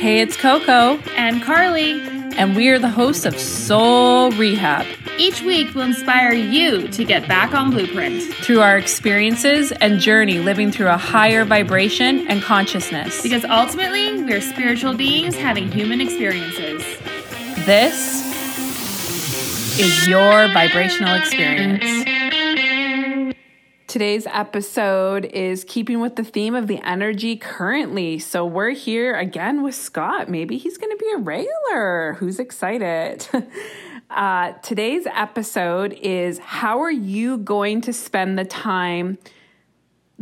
Hey, it's Coco, and Carly. and we are the hosts of Soul Rehab. Each week will inspire you to get back on blueprint Through our experiences and journey living through a higher vibration and consciousness. because ultimately we're spiritual beings having human experiences. This is your vibrational experience. Today's episode is keeping with the theme of the energy currently. So we're here again with Scott. Maybe he's going to be a regular. Who's excited? Uh, today's episode is how are you going to spend the time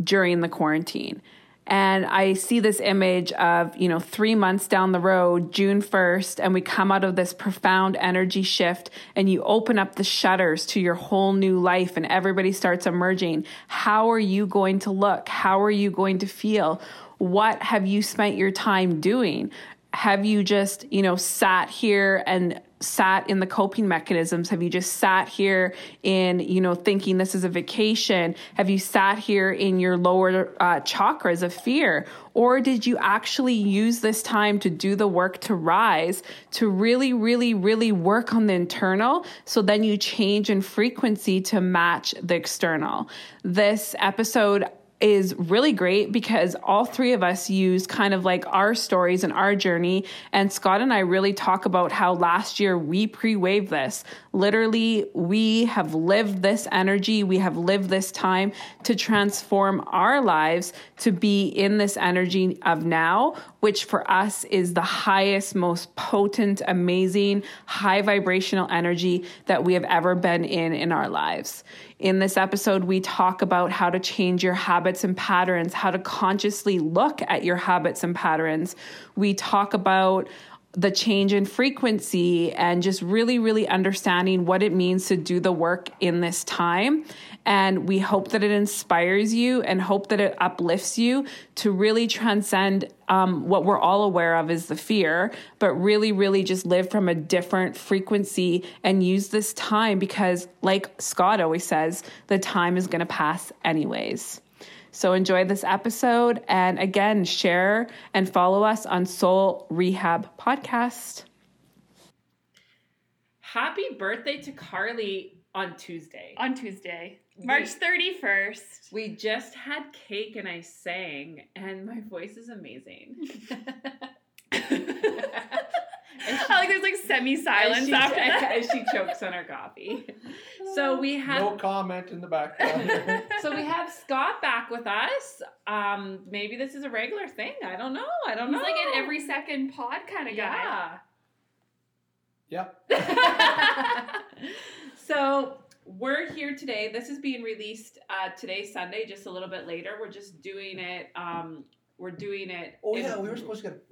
during the quarantine? And I see this image of, you know, three months down the road, June 1st, and we come out of this profound energy shift and you open up the shutters to your whole new life and everybody starts emerging. How are you going to look? How are you going to feel? What have you spent your time doing? Have you just, you know, sat here and sat in the coping mechanisms? Have you just sat here in, you know, thinking this is a vacation? Have you sat here in your lower uh, chakras of fear? Or did you actually use this time to do the work to rise, to really, really, really work on the internal so then you change in frequency to match the external? This episode is really great because all three of us use kind of like our stories and our journey. And Scott and I really talk about how last year we pre waved this. Literally, we have lived this energy, we have lived this time to transform our lives to be in this energy of now, which for us is the highest, most potent, amazing, high vibrational energy that we have ever been in in our lives. In this episode, we talk about how to change your habits and patterns, how to consciously look at your habits and patterns. We talk about the change in frequency and just really, really understanding what it means to do the work in this time. And we hope that it inspires you and hope that it uplifts you to really transcend um, what we're all aware of is the fear, but really, really just live from a different frequency and use this time because, like Scott always says, the time is going to pass anyways. So enjoy this episode. And again, share and follow us on Soul Rehab Podcast. Happy birthday to Carly on Tuesday. On Tuesday, March 31st. We just had cake and I sang, and my voice is amazing. I like there's like semi silence she- after that. as she chokes on her coffee. So we have No comment in the background. so we have Scott back with us. Um, maybe this is a regular thing. I don't know. I don't He's know. like an every second pod kind of guy. yep. Yeah. so we're here today. This is being released uh, today, Sunday, just a little bit later. We're just doing it. Um, we're doing it. Oh in- yeah, we were supposed to get.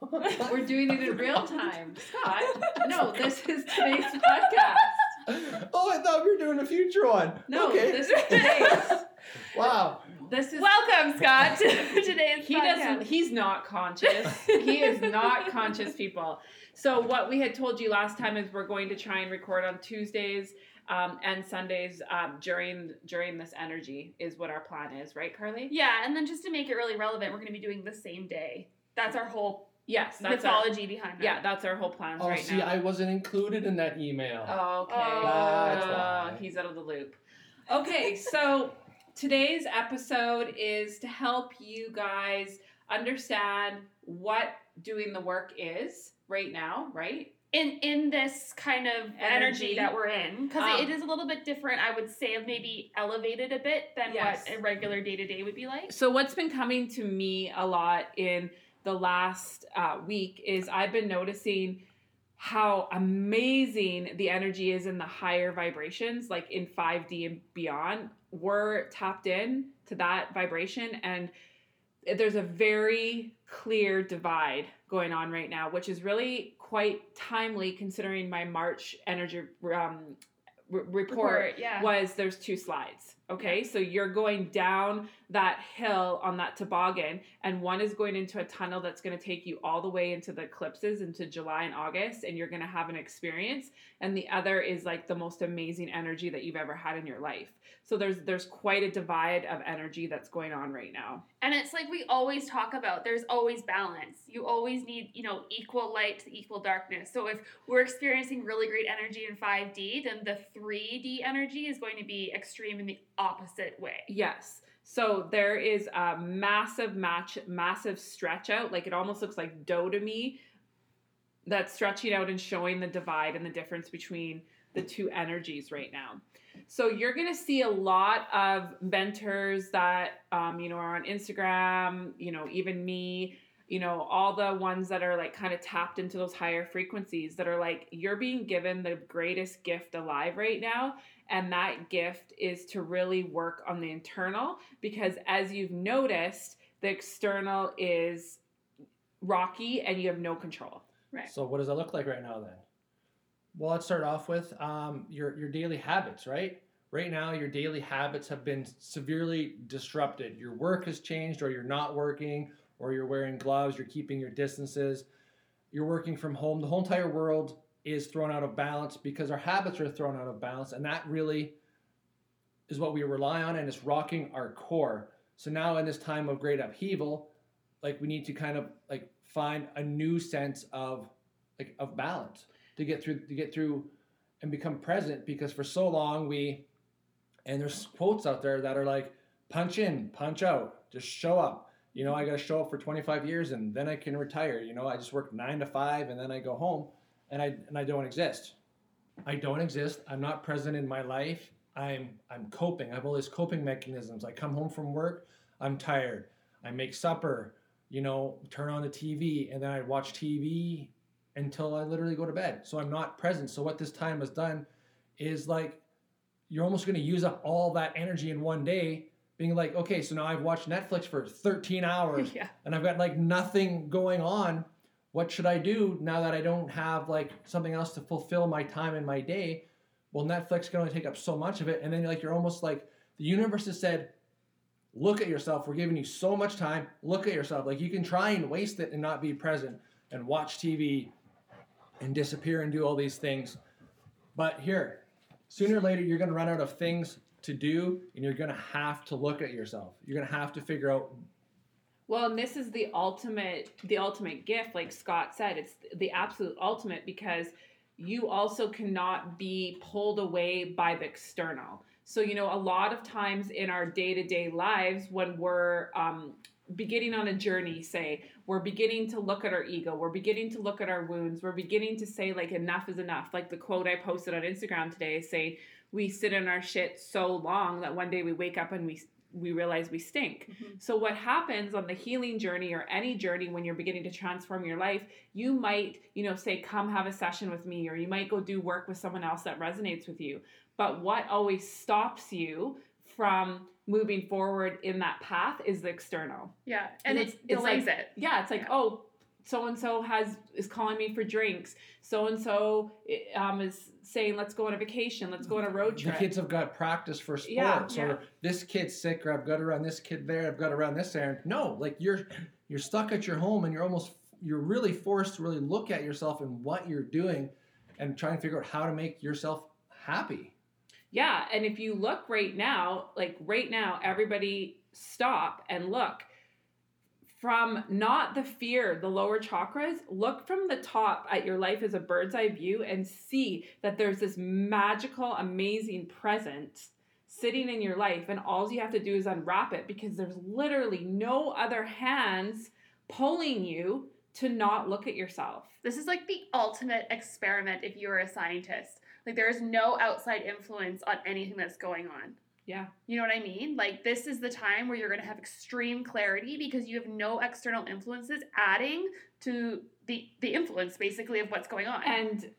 We're doing it in real time, Scott. No, this is today's podcast. Oh, I thought we were doing a future one. No, okay. this is today's. wow. This is Welcome, Scott, to today's he podcast. doesn't he's not conscious he is not conscious people so what we had told you last time is we're going to try and record on tuesdays um, and sundays um, during during this energy is what our plan is right carly Yeah, and then just to make it really relevant, we're going to be doing the same day. That's our whole yes that's our, mythology behind that. yeah that's our whole plans Oh, right see, now I wasn't included in that email. Oh, okay That's Uh, why. he's out of the loop okay so today's episode is to help you guys understand what doing the work is right now right in in this kind of energy, Energy. that we're in because Um, it is a little bit different i would say of maybe elevated a bit than Yes. what a regular day-to-day would be like So what's been coming to me a lot in the last uh, week is I've been noticing how amazing the energy is in the higher vibrations, like in 5D and beyond. We're tapped in to that vibration, and there's a very clear divide going on right now, which is really quite timely considering my March energy um, r- report, Report, yeah. was there's two slides. Okay, so you're going down that hill on that toboggan, and one is going into a tunnel that's going to take you all the way into the eclipses into July and August, and you're going to have an experience. And the other is like the most amazing energy that you've ever had in your life. So there's there's quite a divide of energy that's going on right now. And it's like we always talk about there's always balance. You always need, you know, equal light to equal darkness. So if we're experiencing really great energy in 5D, then the 3D energy is going to be extreme in the opposite way. Yes. So there is a massive match, massive stretch out. Like it almost looks like dough to me. That's stretching out and showing the divide and the difference between the two energies right now. So you're gonna see a lot of mentors that um, you know are on Instagram. You know, even me. You know, all the ones that are like kind of tapped into those higher frequencies that are like, you're being given the greatest gift alive right now. And that gift is to really work on the internal because, as you've noticed, the external is rocky and you have no control. Right. So what does that look like right now then? Well, let's start off with um, your your daily habits, right? Right now, your daily habits have been severely disrupted. Your work has changed, or you're not working, or you're wearing gloves, you're keeping your distances, you're working from home. The whole entire world is thrown out of balance because our habits are thrown out of balance, and that really is what we rely on, and it's rocking our core. So now, in this time of great upheaval, like we need to kind of like find a new sense of like of balance to get through to get through and become present because for so long we and there's quotes out there that are like punch in punch out just show up. You know i got to show up for 25 years and then i can retire. You know i just work 9 to 5 and then i go home and i and i don't exist i don't exist i'm not present in my life i'm i'm coping i have all these coping mechanisms i come home from work i'm tired i make supper you know turn on the tv and then i watch tv until I literally go to bed. So I'm not present. So what this time has done is like you're almost going to use up all that energy in one day being like, okay, so now I've watched Netflix for 13 hours yeah. and I've got like nothing going on. What should I do now that I don't have like something else to fulfill my time in my day? Well, Netflix can only take up so much of it. And then like you're almost like the universe has said, look at yourself. We're giving you so much time. Look at yourself. Like you can try and waste it and not be present and watch TV and disappear and do all these things. But here, sooner or later, you're going to run out of things to do, and you're going to have to look at yourself. You're going to have to figure out. Well, and this is the ultimate the ultimate gift like Scott said. It's the absolute ultimate because you also cannot be pulled away by the external. So, you know, a lot of times in our day-to-day lives when we're um beginning on a journey, say, we're beginning to look at our ego, we're beginning to look at our wounds, we're beginning to say, like, enough is enough. Like the quote I posted on Instagram today saying, we sit in our shit so long that one day we wake up and we we realize we stink. Mm-hmm. So what happens on the healing journey or any journey when you're beginning to transform your life, you might, you know, say come have a session with me or you might go do work with someone else that resonates with you. But what always stops you from moving forward in that path is the external. Yeah. And It's- it it's delays like- it. Yeah, it's like, Yeah. oh, so and so has is calling me for drinks. So and so um is saying let's go on a vacation, let's go on a road trip." The kids have got practice for sports, Yeah, yeah. or this kid's sick, or I've got to run this kid there, I've got to run this errand. No, like you're you're stuck at your home, and you're almost you're really forced to really look at yourself and what you're doing, and try and figure out how to make yourself happy. Yeah, and if you look right now, like right now, everybody stop and look from not the fear, the lower chakras, look from the top at your life as a bird's eye view and see that there's this magical, amazing presence sitting in your life, and all you have to do is unwrap it because there's literally no other hands pulling you to not look at yourself. This is like the ultimate experiment if you're a scientist. Like there is no outside influence on anything that's going on. Yeah. You know what I mean? Like this is the time where you're going to have extreme clarity because you have no external influences adding to the the influence basically of what's going on. And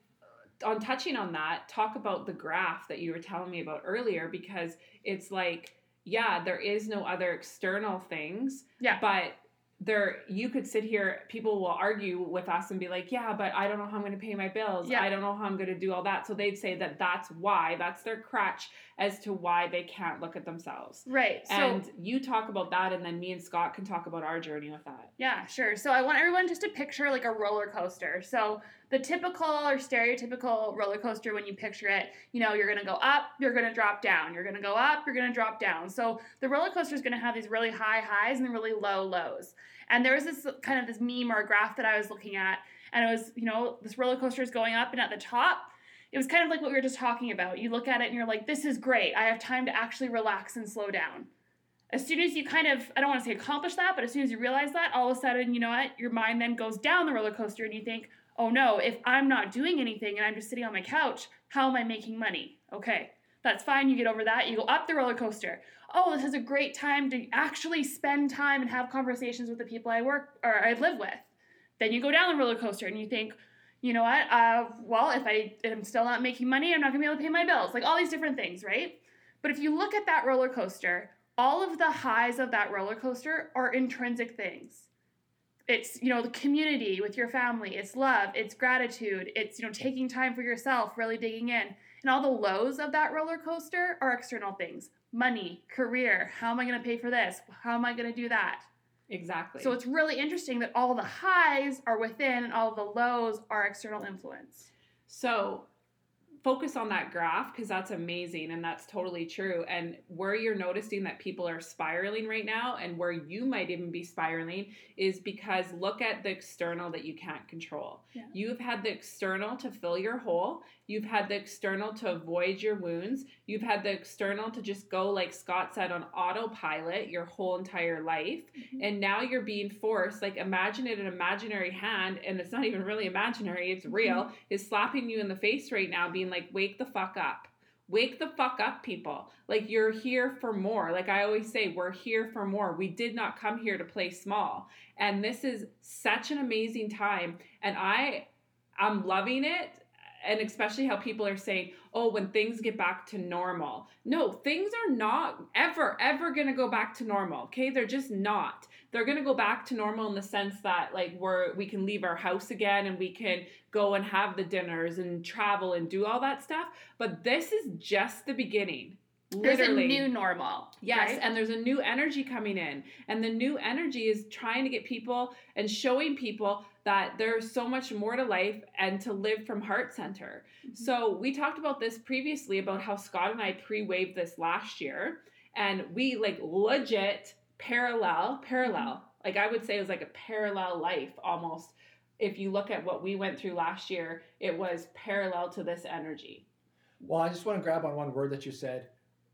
uh, on touching on that, talk about the graph that you were telling me about earlier because it's like, yeah, there is no other external things, Yeah. but there you could sit here people will argue with us and be like yeah but i don't know how i'm going to pay my bills Yeah. i don't know how i'm going to do all that so they'd say that that's why that's their crutch as to why they can't look at themselves Right. So and you talk about that and then me and scott can talk about our journey with that Yeah, sure. So I want everyone just to picture like a roller coaster. So the typical or stereotypical roller coaster when you picture it, you know, you're going to go up, you're going to drop down. You're going to go up, you're going to drop down. So the roller coaster is going to have these really high highs and really low lows. And there was this kind of this meme or a graph that I was looking at and it was, you know, this roller coaster is going up and at the top it was kind of like what we were just talking about. You look at it and you're like, this is great. I have time to actually relax and slow down. As soon as you kind of i don't want to say accomplish that but as soon as you realize that all of a sudden you know what? Your mind then goes down the roller coaster and you think oh no if i'm not doing anything and i'm just sitting on my couch how am i making money? Okay that's fine. You get over that. You go up the roller coaster. Oh this is a great time to actually spend time and have conversations with the people i work or i live with. Then you go down the roller coaster and you think you know what uh, well if i am still not making money i'm not going to be able to pay my bills like all these different things right but if you look at that roller coaster all of the highs of that roller coaster are intrinsic things. It's, you know, the community with your family, it's love, it's gratitude, it's, you know, taking time for yourself, really digging in. And all the lows of that roller coaster are external things money, career, how am I going to pay for this? How am I going to do that? Exactly So it's really interesting that all the highs are within and all the lows are external influence. So focus on that graph because that's amazing and that's totally true. And where you're noticing that people are spiraling right now and where you might even be spiraling is because look at the external that you can't control. Yeah. You've had the external to fill your hole, you've had the external to avoid your wounds, you've had the external to just go, like Scott said, on autopilot your whole entire life. Mm-hmm. And now you're being forced like imagine it an imaginary hand and it's not even really imaginary it's mm-hmm. real is slapping you in the face right now being like wake the fuck up. Wake the fuck up people. Like you're here for more. Like i always say we're here for more. We did not come here to play small. And this is such an amazing time and i i'm loving it and especially how people are saying oh when things get back to normal. No things are not ever ever going to go back to normal okay? They're just not. They're going to go back to normal in the sense that like we're we can leave our house again and we can go and have the dinners and travel and do all that stuff but this is just the beginning There's literally a new normal. Yes, right? and there's a new energy coming in. And the new energy is trying to get people and showing people that there's so much more to life and to live from heart center. Mm-hmm. So, we talked about this previously about how Scott and I pre waved this last year. And we like legit parallel, parallel. Like I would say it was like a parallel life almost. If you look at what we went through last year, it was parallel to this energy. Well, I just want to grab on one word that you said.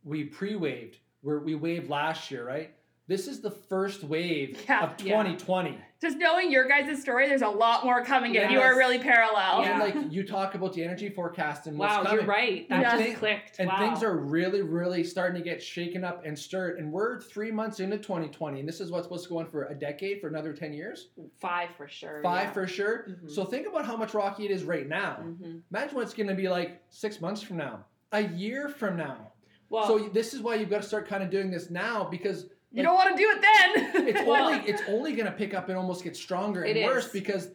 We pre-waved. Where we waved last year, right? This is the first wave Yeah. of Yeah. 2020. Just knowing your guys' story, there's a lot more coming in. You are really parallel. Yeah. And like you talk about the energy forecast and what's Wow, coming. you're right. That Yeah. just clicked. And wow. things are really, really starting to get shaken up and stirred. And we're three months into 2020, and this is what's supposed to go on for a decade, for another 10 years, five for sure. five yeah. for sure. Mhm. So think about how much rocky it is right now. Mhm. Imagine what it's going to be like six months from now, a year from now. Well, so this is why you've got to start kind of doing this now because You don't want to do it then. it's Well- only it's only going to pick up and almost get stronger and It worse is. because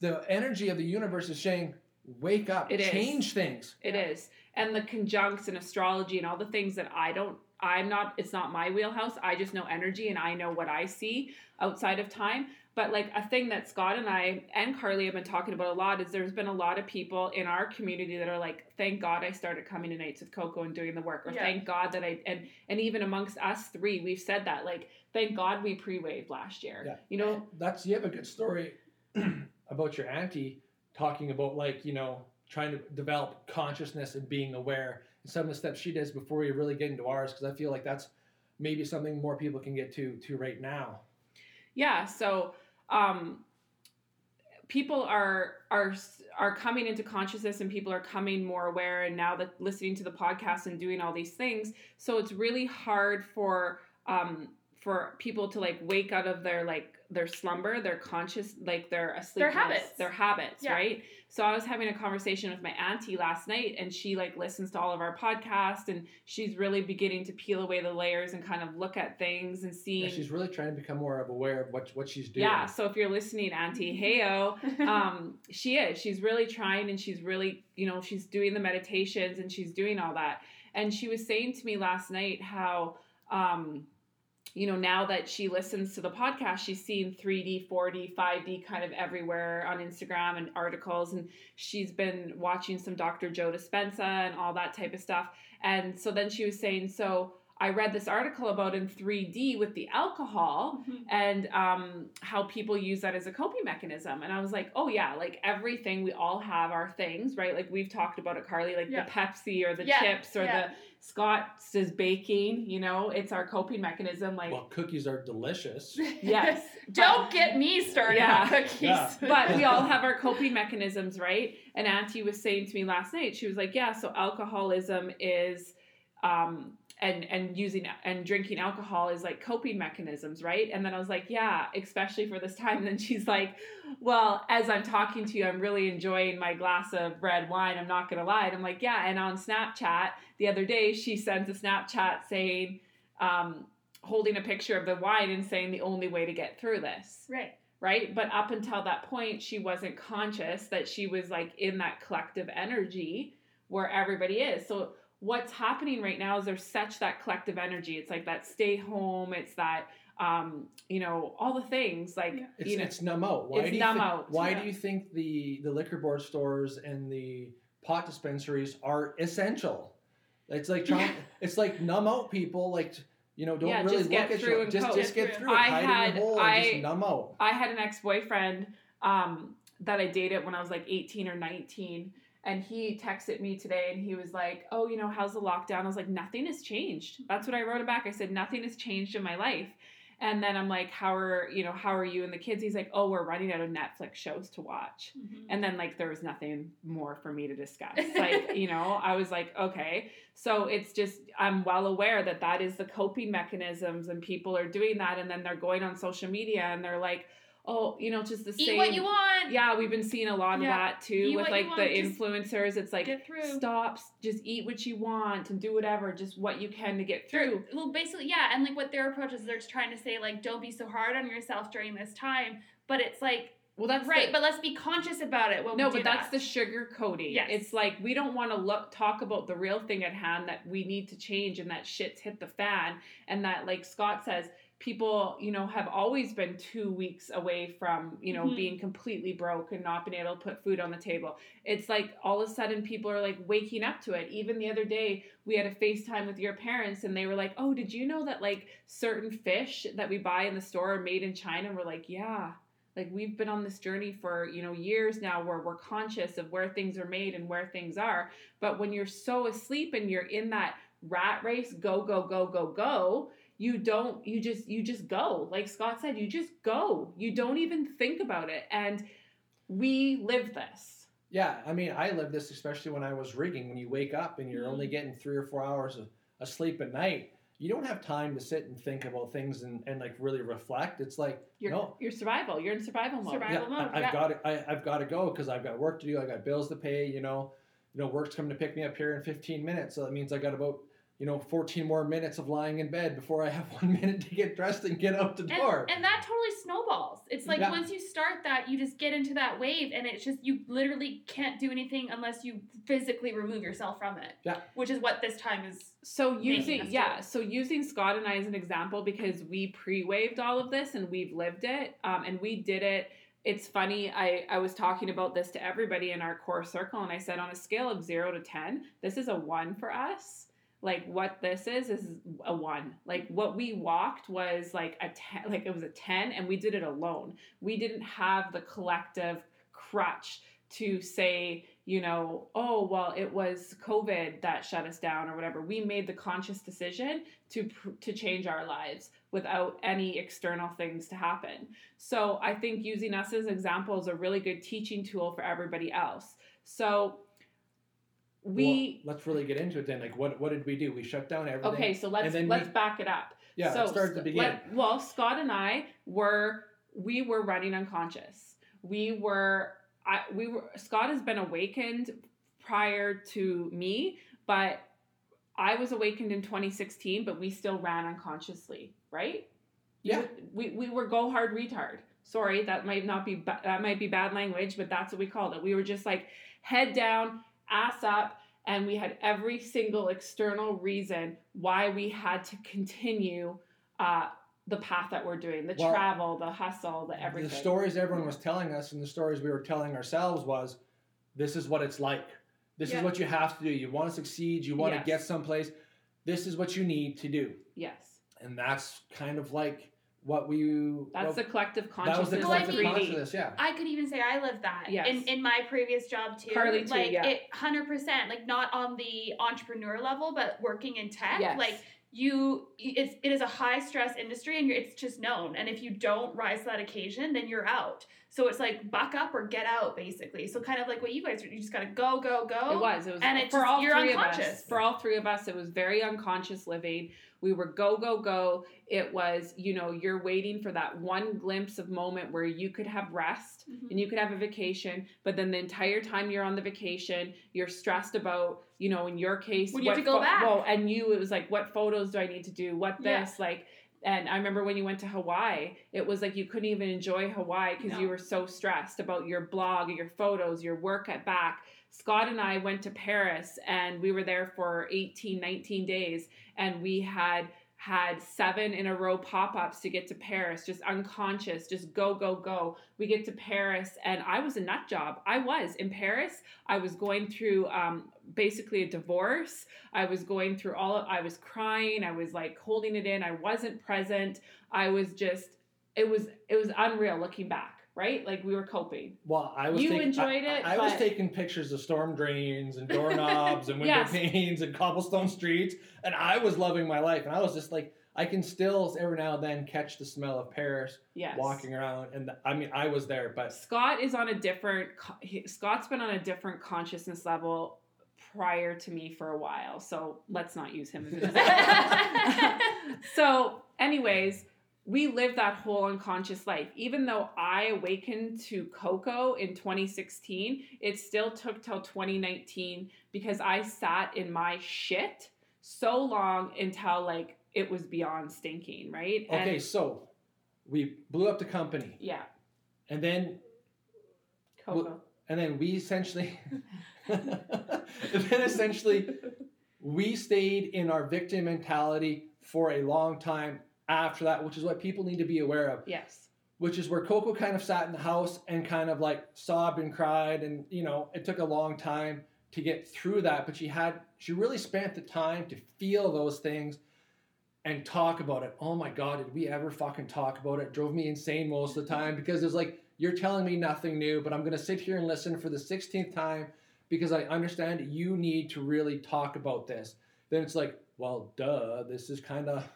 the energy of the universe is saying, "Wake up, It is. change things." It is. And the conjuncts and astrology and all the things that I don't I'm not it's not my wheelhouse. I just know energy and I know what I see outside of time. But like a thing that Scott and I and Carly have been talking about a lot is there's been a lot of people in our community that are like, thank God I started coming to Nights with Coco and doing the work. Or Yeah. thank God that I and and even amongst us three, we've said that. Like, thank God we pre-waved last year. Yeah. You know, That's you have a good story about your auntie talking about like you know trying to develop consciousness and being aware and some of the steps she does before you really get into ours because I feel like that's maybe something more people can get to to right now. yeah so um people are are are coming into consciousness and people are coming more aware and now that listening to the podcast and doing all these things. So it's really hard for um for people to like wake out of their like their slumber, their conscious like their asleep Their habits. their habits, Yeah. right? So I was having a conversation with my auntie last night and she like listens to all of our podcasts and she's really beginning to peel away the layers and kind of look at things and see Yeah, she's really trying to become more of aware of what what she's doing. yeah, so if you're listening, Auntie, heyo, um, she is. She's really trying and she's really, you know, she's doing the meditations and she's doing all that. And she was saying to me last night how, um, you know, now that she listens to the podcast, she's seen 3D, 4D, 5D kind of everywhere on Instagram and articles. And she's been watching some Dr. Joe Dispenza and all that type of stuff. And so then she was saying, so I read this article about in 3D with the alcohol and um, how people use that as a coping mechanism. And I was like, oh yeah, like everything, we all have our things, right? Like we've talked about it, Carly, like Yeah. the Pepsi or the Yeah, chips or yeah. the Scott's is baking, you know, it's our coping mechanism. Like, well, cookies are delicious. yes. Don't get me started Yeah. on cookies. Yeah. but we all have our coping mechanisms, right? And Auntie was saying to me last night, she was like, "Yeah, so alcoholism is, um, and and using and drinking alcohol is like coping mechanisms, right?" And then I was like, "Yeah, especially for this time." And then she's like, "Well, as I'm talking to you, I'm really enjoying my glass of red wine. I'm not gonna lie." And I'm like, "Yeah." And on Snapchat the other day, she sends a Snapchat saying. Um, holding a picture of the wine and saying the only way to get through this right. right? But up until that point, she wasn't conscious that she was like in that collective energy where everybody is. So what's happening right now is there's such that collective energy. It's like that stay home. It's that um, you know, all the things like Yeah. It's, you know. it's numb out. Why It's do you numb thi- out, Why yeah. do you think the the liquor board stores and the pot dispensaries are essential? It's like trying. it's like numb out people. Like you know, don't Yeah, really just look at through you. Just just Get get through. through. it. I Hide had- in your hole I- just numb out. I had an ex boyfriend um, that I dated when I was like 18 or 19. And he texted me today and he was like, Oh, you know, how's the lockdown? I was like, Nothing has changed. That's what I wrote him back. I said, Nothing has changed in my life. And then I'm like, How are, you know, how are you and the kids? He's like, Oh, we're running out of Netflix shows to watch. Mm-hmm. And then like there was nothing more for me to discuss. Like, you know, I was like, okay. So it's just I'm well aware that that is the coping mechanisms and people are doing that and then they're going on social media and they're like, "Oh, you know, just the same. Eat same what you want. Yeah, we've been seeing a lot of Yeah. that too Eat with like the just influencers. It's like Get through. stop, just eat what you want and do whatever, just what you can to get through. Well, basically, yeah, and like what their approach is, they're just trying to say like, don't be so hard on yourself during this time. But it's like, Well, that's right, the- but let's be conscious about it. When no, we do but that's that. the sugar coating. Yes. It's like we don't want to look talk about the real thing at hand that we need to change and that shit's hit the fan and that like Scott says people, you know, have always been 2 weeks away from, you know, Mhm. being completely broke and not being able to put food on the table. It's like all of a sudden people are like waking up to it. Even the other day we had a FaceTime with your parents and they were like, "Oh, did you know that like certain fish that we buy in the store are made in China?" And we're like, "Yeah." like we've been on this journey for you know years now where we're conscious of where things are made and where things are but when you're so asleep and you're in that rat race go go go go go you don't you just you just go like scott said you just go you don't even think about it and we live this Yeah, I mean, I lived this especially when I was rigging. When you wake up and you're Mm-hmm. only getting three or four hours of, of sleep at night, you don't have time to sit and think about things and, and like really reflect. It's like, your no, your survival you're in survival mode Survival. yeah, mode, I, yeah. have got to, I, I've got to go because I've got work to do. I got bills to pay. You know, you know, work's coming to pick me up here in 15 minutes, so that means I got about you know 14 more minutes of lying in bed before I have one minute to get dressed and get out the door. and that totally snowballs. It's like Yeah. once you start that, you just get into that wave, and it's just you literally can't do anything unless you physically remove yourself from it. Yeah. Which is what this time is. So using us yeah, it. so using Scott and I as an example because we pre-waved all of this and we've lived it, um, and we did it. It's funny. I I was talking about this to everybody in our core circle, and I said on a scale of zero to ten, this is a one for us. Like what this is is a one. Like what we walked was like a ten. Like it was a ten, and we did it alone. We didn't have the collective crutch to say you know, oh, well, it was COVID that shut us down or whatever. We made the conscious decision to to change our lives without any external things to happen. So I think using us as example is a really good teaching tool for everybody else. So we well, let's really get into it then. Like, what what did we do? We shut down everything. okay, so let's let's we- back it up. Yeah, so start at the beginning. let- well, Scott and I were we were running unconscious. We were I we were Scott has been awakened prior to me, but I was awakened in 2016, but we still ran unconsciously, right? Yeah. We we were go hard retard. Sorry, that might not be that might be bad language, but that's what we called it. We were just like head down, ass up, and we had every single external reason why we had to continue uh, the path that we're doing, the Well, travel, the hustle, the everything. The stories everyone was telling us and the stories we were telling ourselves was this is what it's like. This Yeah. is what you have to do. You want to succeed, you want Yes. to get someplace. This is what you need to do. yes, And that's kind of like what we that's what, the collective that consciousness. was the Well, I collective mean- consciousness, yeah. I could even say I lived that Yes. in, in my previous job too. Carly too, like yeah. it hundred percent. Like not on the entrepreneur level, but working in tech. Yes. Like you it's it is a high stress industry and you're, it's just known. And if you don't rise to that occasion, then you're out. So it's like buck up or get out basically. So kind of like what you guys are you just gotta go, go, go. It was. It was And it for all you're three of us. For all three of us, it was very unconscious living. We were go go go. It was, you know, you're waiting for that one glimpse of moment where you could have rest Mhm. and you could have a vacation, but then the entire time you're on the vacation, you're stressed about, you know, in your case, When you have to go back. Well, and you, it was like, what photos do I need to do? What Yeah. this? Like, and I remember when you went to Hawaii, it was like you couldn't even enjoy Hawaii because No. you were so stressed about your blog, your photos, your work at back. Scott and I went to Paris and we were there for 18, 19 days and we had had seven in a row pop-ups to get to Paris, just unconscious, just go, go, go. We get to Paris and I was a nut job. I was in Paris. I was going through um, basically a divorce. I was going through all of, I was crying. I was like holding it in. I wasn't present. I was just it was it was unreal looking back, right? Like we were coping. Well, I was You taking, enjoyed I, it, I, was but- taking pictures of storm drains and doorknobs and window Yes. panes and cobblestone streets, and I was loving my life. And I was just like, I can still every now and then catch the smell of Paris Yes. walking around, and I mean, I was there, but Scott is on a different Scott's been on a different consciousness level prior to me for a while. So mm. let's not use him as an example. so, anyways, we lived that whole unconscious life. Even though I awakened to Coco in 2016, it still took till 2019 because I sat in my shit so long until like it was beyond stinking, right? okay. And So we blew up the company, yeah, and then Coco. And then we essentially, and then essentially, we stayed in our victim mentality for a long time after that, which is what people need to be aware of. yes. which is where Coco kind of sat in the house and kind of like sobbed and cried, and you know it took a long time to get through that, but she had she really spent the time to feel those things and talk about it. Oh my God, did we ever fucking talk about it? Drove me insane most of the time because it's like you're telling me nothing new, but I'm gonna sit here and listen for the 16th time because I understand you need to really talk about this. Then it's like, well, duh, this is kind of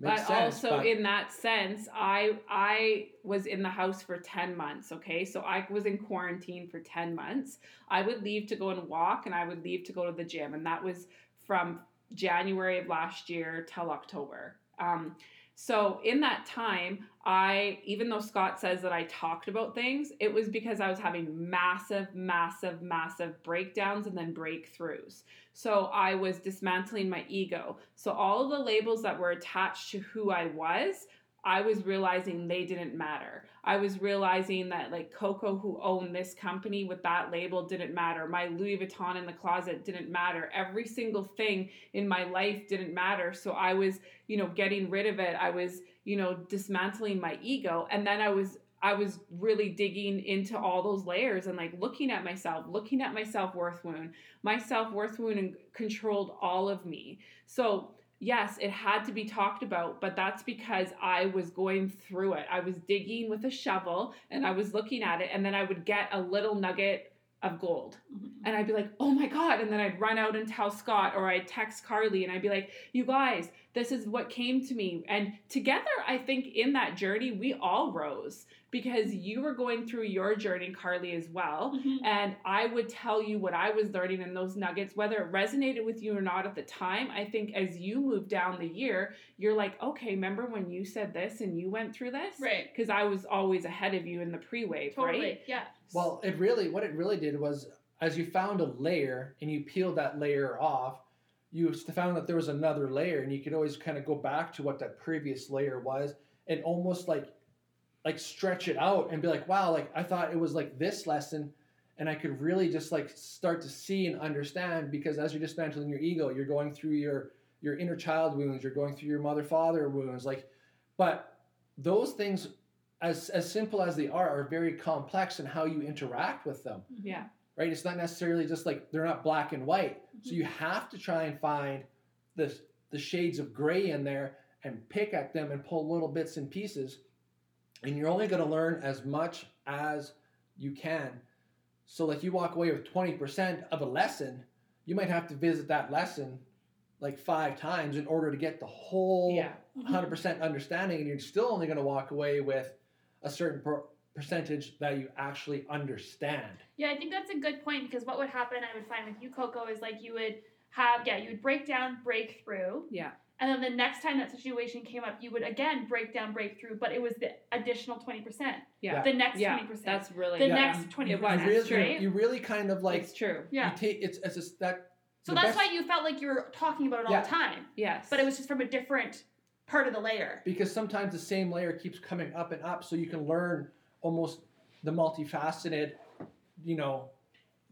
but sense. also but- in that sense i i was in the house for 10 months okay so i was in quarantine for 10 months i would leave to go and walk and i would leave to go to the gym and that was from january of last year till october um, so in that time i even though scott says that i talked about things it was because i was having massive massive massive breakdowns and then breakthroughs so I was dismantling my ego. So all of the labels that were attached to who I was, I was realizing they didn't matter. I was realizing that like Coco who owned this company with that label didn't matter. My Louis Vuitton in the closet didn't matter. Every single thing in my life didn't matter. So I was, you know, getting rid of it. I was, you know, dismantling my ego and then I was I was really digging into all those layers and like looking at myself, looking at my self-worth wound. My self-worth wound controlled all of me. So yes, it had to be talked about, but that's because I was going through it. I was digging with a shovel and I was looking at it, and then I would get a little nugget of gold. Mhm. And I'd be like, oh my God. And then I'd run out and tell Scott, or I'd text Carly and I'd be like, you guys, this is what came to me. And together, I think in that journey, we all rose because you were going through your journey, Carly, as well. Mhm. And I would tell you what I was learning in those nuggets, whether it resonated with you or not at the time. I think as you move down the year, you're like, okay, remember when you said this and you went through this? Right. Because I was always ahead of you in the pre wave, Totally. right? Yeah. Well, it really, what it really did was, as you found a layer and you peeled that layer off, you found that there was another layer, and you could always kind of go back to what that previous layer was, and almost like, like stretch it out and be like, wow, like I thought it was like this lesson, and I could really just like start to see and understand because as you're dismantling your ego, you're going through your your inner child wounds, you're going through your mother father wounds, like, but those things as as simple as they are are very complex in how you interact with them. Yeah. right? It's not necessarily just like they're not black and white. So you have to try and find the the shades of gray in there and pick at them and pull little bits and pieces. And you're only going to learn as much as you can. So like you walk away with 20% of a lesson you might have to visit that lesson like five times in order to get the whole Yeah. Mm-hmm. 100% understanding and you're still only going to walk away with a certain per- percentage that you actually understand Yeah, I think that's a good point because what would happen, I would find with you, Coco, is like you would have, yeah, you would break down, break through. Yeah. And then the next time that situation came up, you would again break down, break through, but it was the additional 20%. Yeah. The next Yeah. 20%. That's really the Yeah. next 20%. It was. you really, you- right? you really kind of like it's true. yeah. you take it's it's just that So that's best- why you felt like you were talking about it all Yeah. the time. Yes. But it was just from a different part of the layer. because sometimes the same layer keeps coming up and up so you can learn almost the multifaceted you know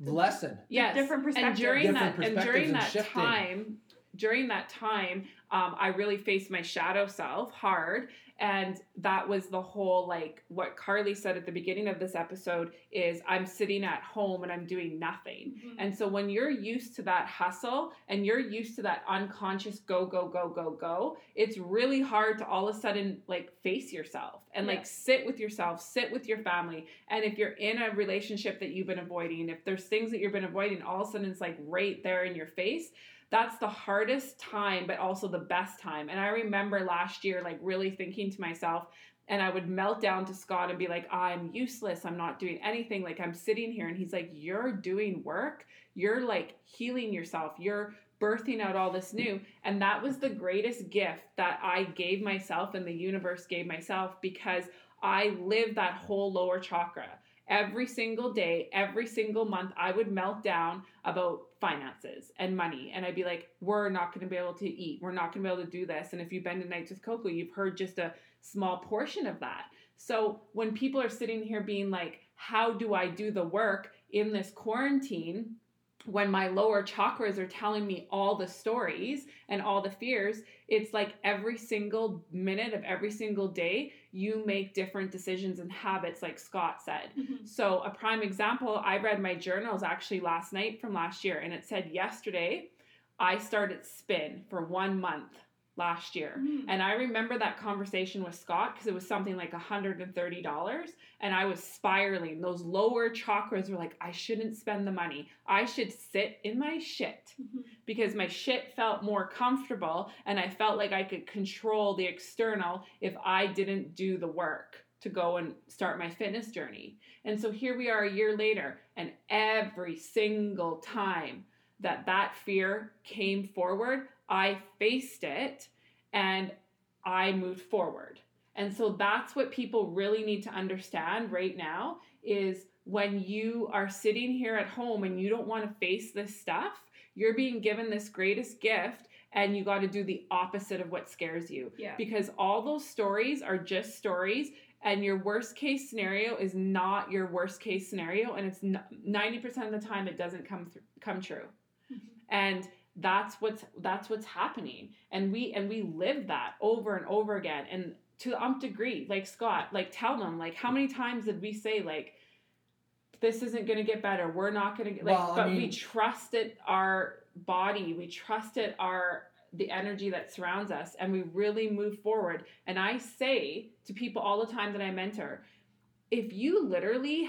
lesson yes. different and perspectives. during Different that and perspectives during and that shifting. time during that time um, i really faced my shadow self hard and that was the whole like what carly said at the beginning of this episode is i'm sitting at home and i'm doing nothing Mhm. and so when you're used to that hustle and you're used to that unconscious go go go go go, it's really hard to all of a sudden like face yourself and Yeah. like sit with yourself, sit with your family. And if you're in a relationship that you've been avoiding, if there's things that you've been avoiding, all of a sudden it's like right there in your face. That's the hardest time, but also the best time. And I remember last year, like really thinking to myself, and I would melt down to Scott and be like, I'm useless. I'm not doing anything. Like, I'm sitting here. And he's like, You're doing work. You're like healing yourself. You're birthing out all this new. And that was the greatest gift that I gave myself and the universe gave myself because I lived that whole lower chakra. Every single day, every single month, I would melt down about finances and money. And I'd be like, we're not going to be able to eat. We're not going to be able to do this. And if you've been to Nights with Coco, you've heard just a small portion of that. So when people are sitting here being like, how do I do the work in this quarantine? When my lower chakras are telling me all the stories and all the fears, it's like every single minute of every single day, you make different decisions and habits, like Scott said. Mhm. So, a prime example, I read my journals actually last night from last year, and it said yesterday I started spin for one month last year. Mhm. And I remember that conversation with Scott because it was something like $130 and I was spiraling. Those lower chakras were like, I shouldn't spend the money. I should sit in my shit Mhm. because my shit felt more comfortable and I felt like I could control the external if I didn't do the work to go and start my fitness journey. And so here we are a year later and every single time that that fear came forward, I faced it and I moved forward. And so that's what people really need to understand right now is when you are sitting here at home and you don't want to face this stuff, you're being given this greatest gift and you got to do the opposite of what scares you Yeah. because all those stories are just stories and your worst case scenario is not your worst case scenario and it's 90% of the time it doesn't come th- come true. And that's what's that's what's happening. And we and we live that over and over again. And to the umph degree like scott like tell them like how many times did we say like this isn't going to get better we're not going to get like Well, I but we mean- trusted our body we trusted our the energy that surrounds us and we really move forward. And i say to people all the time that i mentor if you literally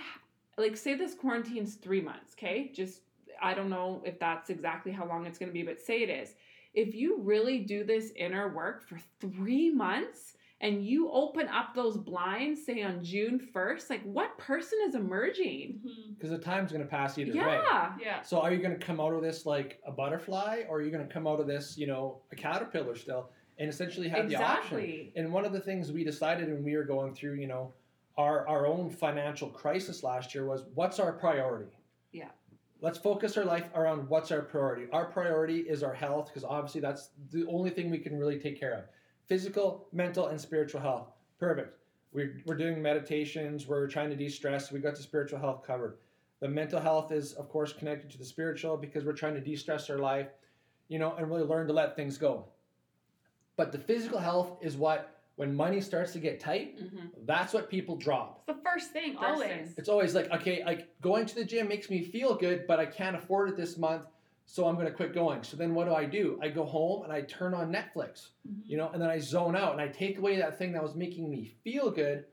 like say this quarantine's three months, okay? Just I don't know if that's exactly how long it's gonna be, but say it is. If you really do this inner work for three months and you open up those blinds, say on June 1st, like what person is emerging? Mm-hmm. Because the time's going to pass either way. Yeah. Yeah. So are you going to come out of this like a butterfly, or are you going to come out of this, you know, a caterpillar still, and essentially have the option? Exactly. And one of the things we decided when we were going through, you know, our our own financial crisis last year was what's our priority? Let's focus our life around what's our priority. Our priority is our health because obviously that's the only thing we can really take care of. Physical, mental, and spiritual health. Perfect. We're, we're doing meditations. We're trying to de-stress. We got the spiritual health covered. The mental health is, of course, connected to the spiritual because we're trying to de-stress our life, you know, and really learn to let things go. But the physical health is what, when money starts to get tight, Mhm. that's what people drop. It's the first thing, First always. thing. It's always like, okay, like going to the gym makes me feel good, but I can't afford it this month, so I'm going to quit going. So then what do I do? I go home and I turn on Netflix, Mhm. you know, and then I zone out and I take away that thing that was making me feel good,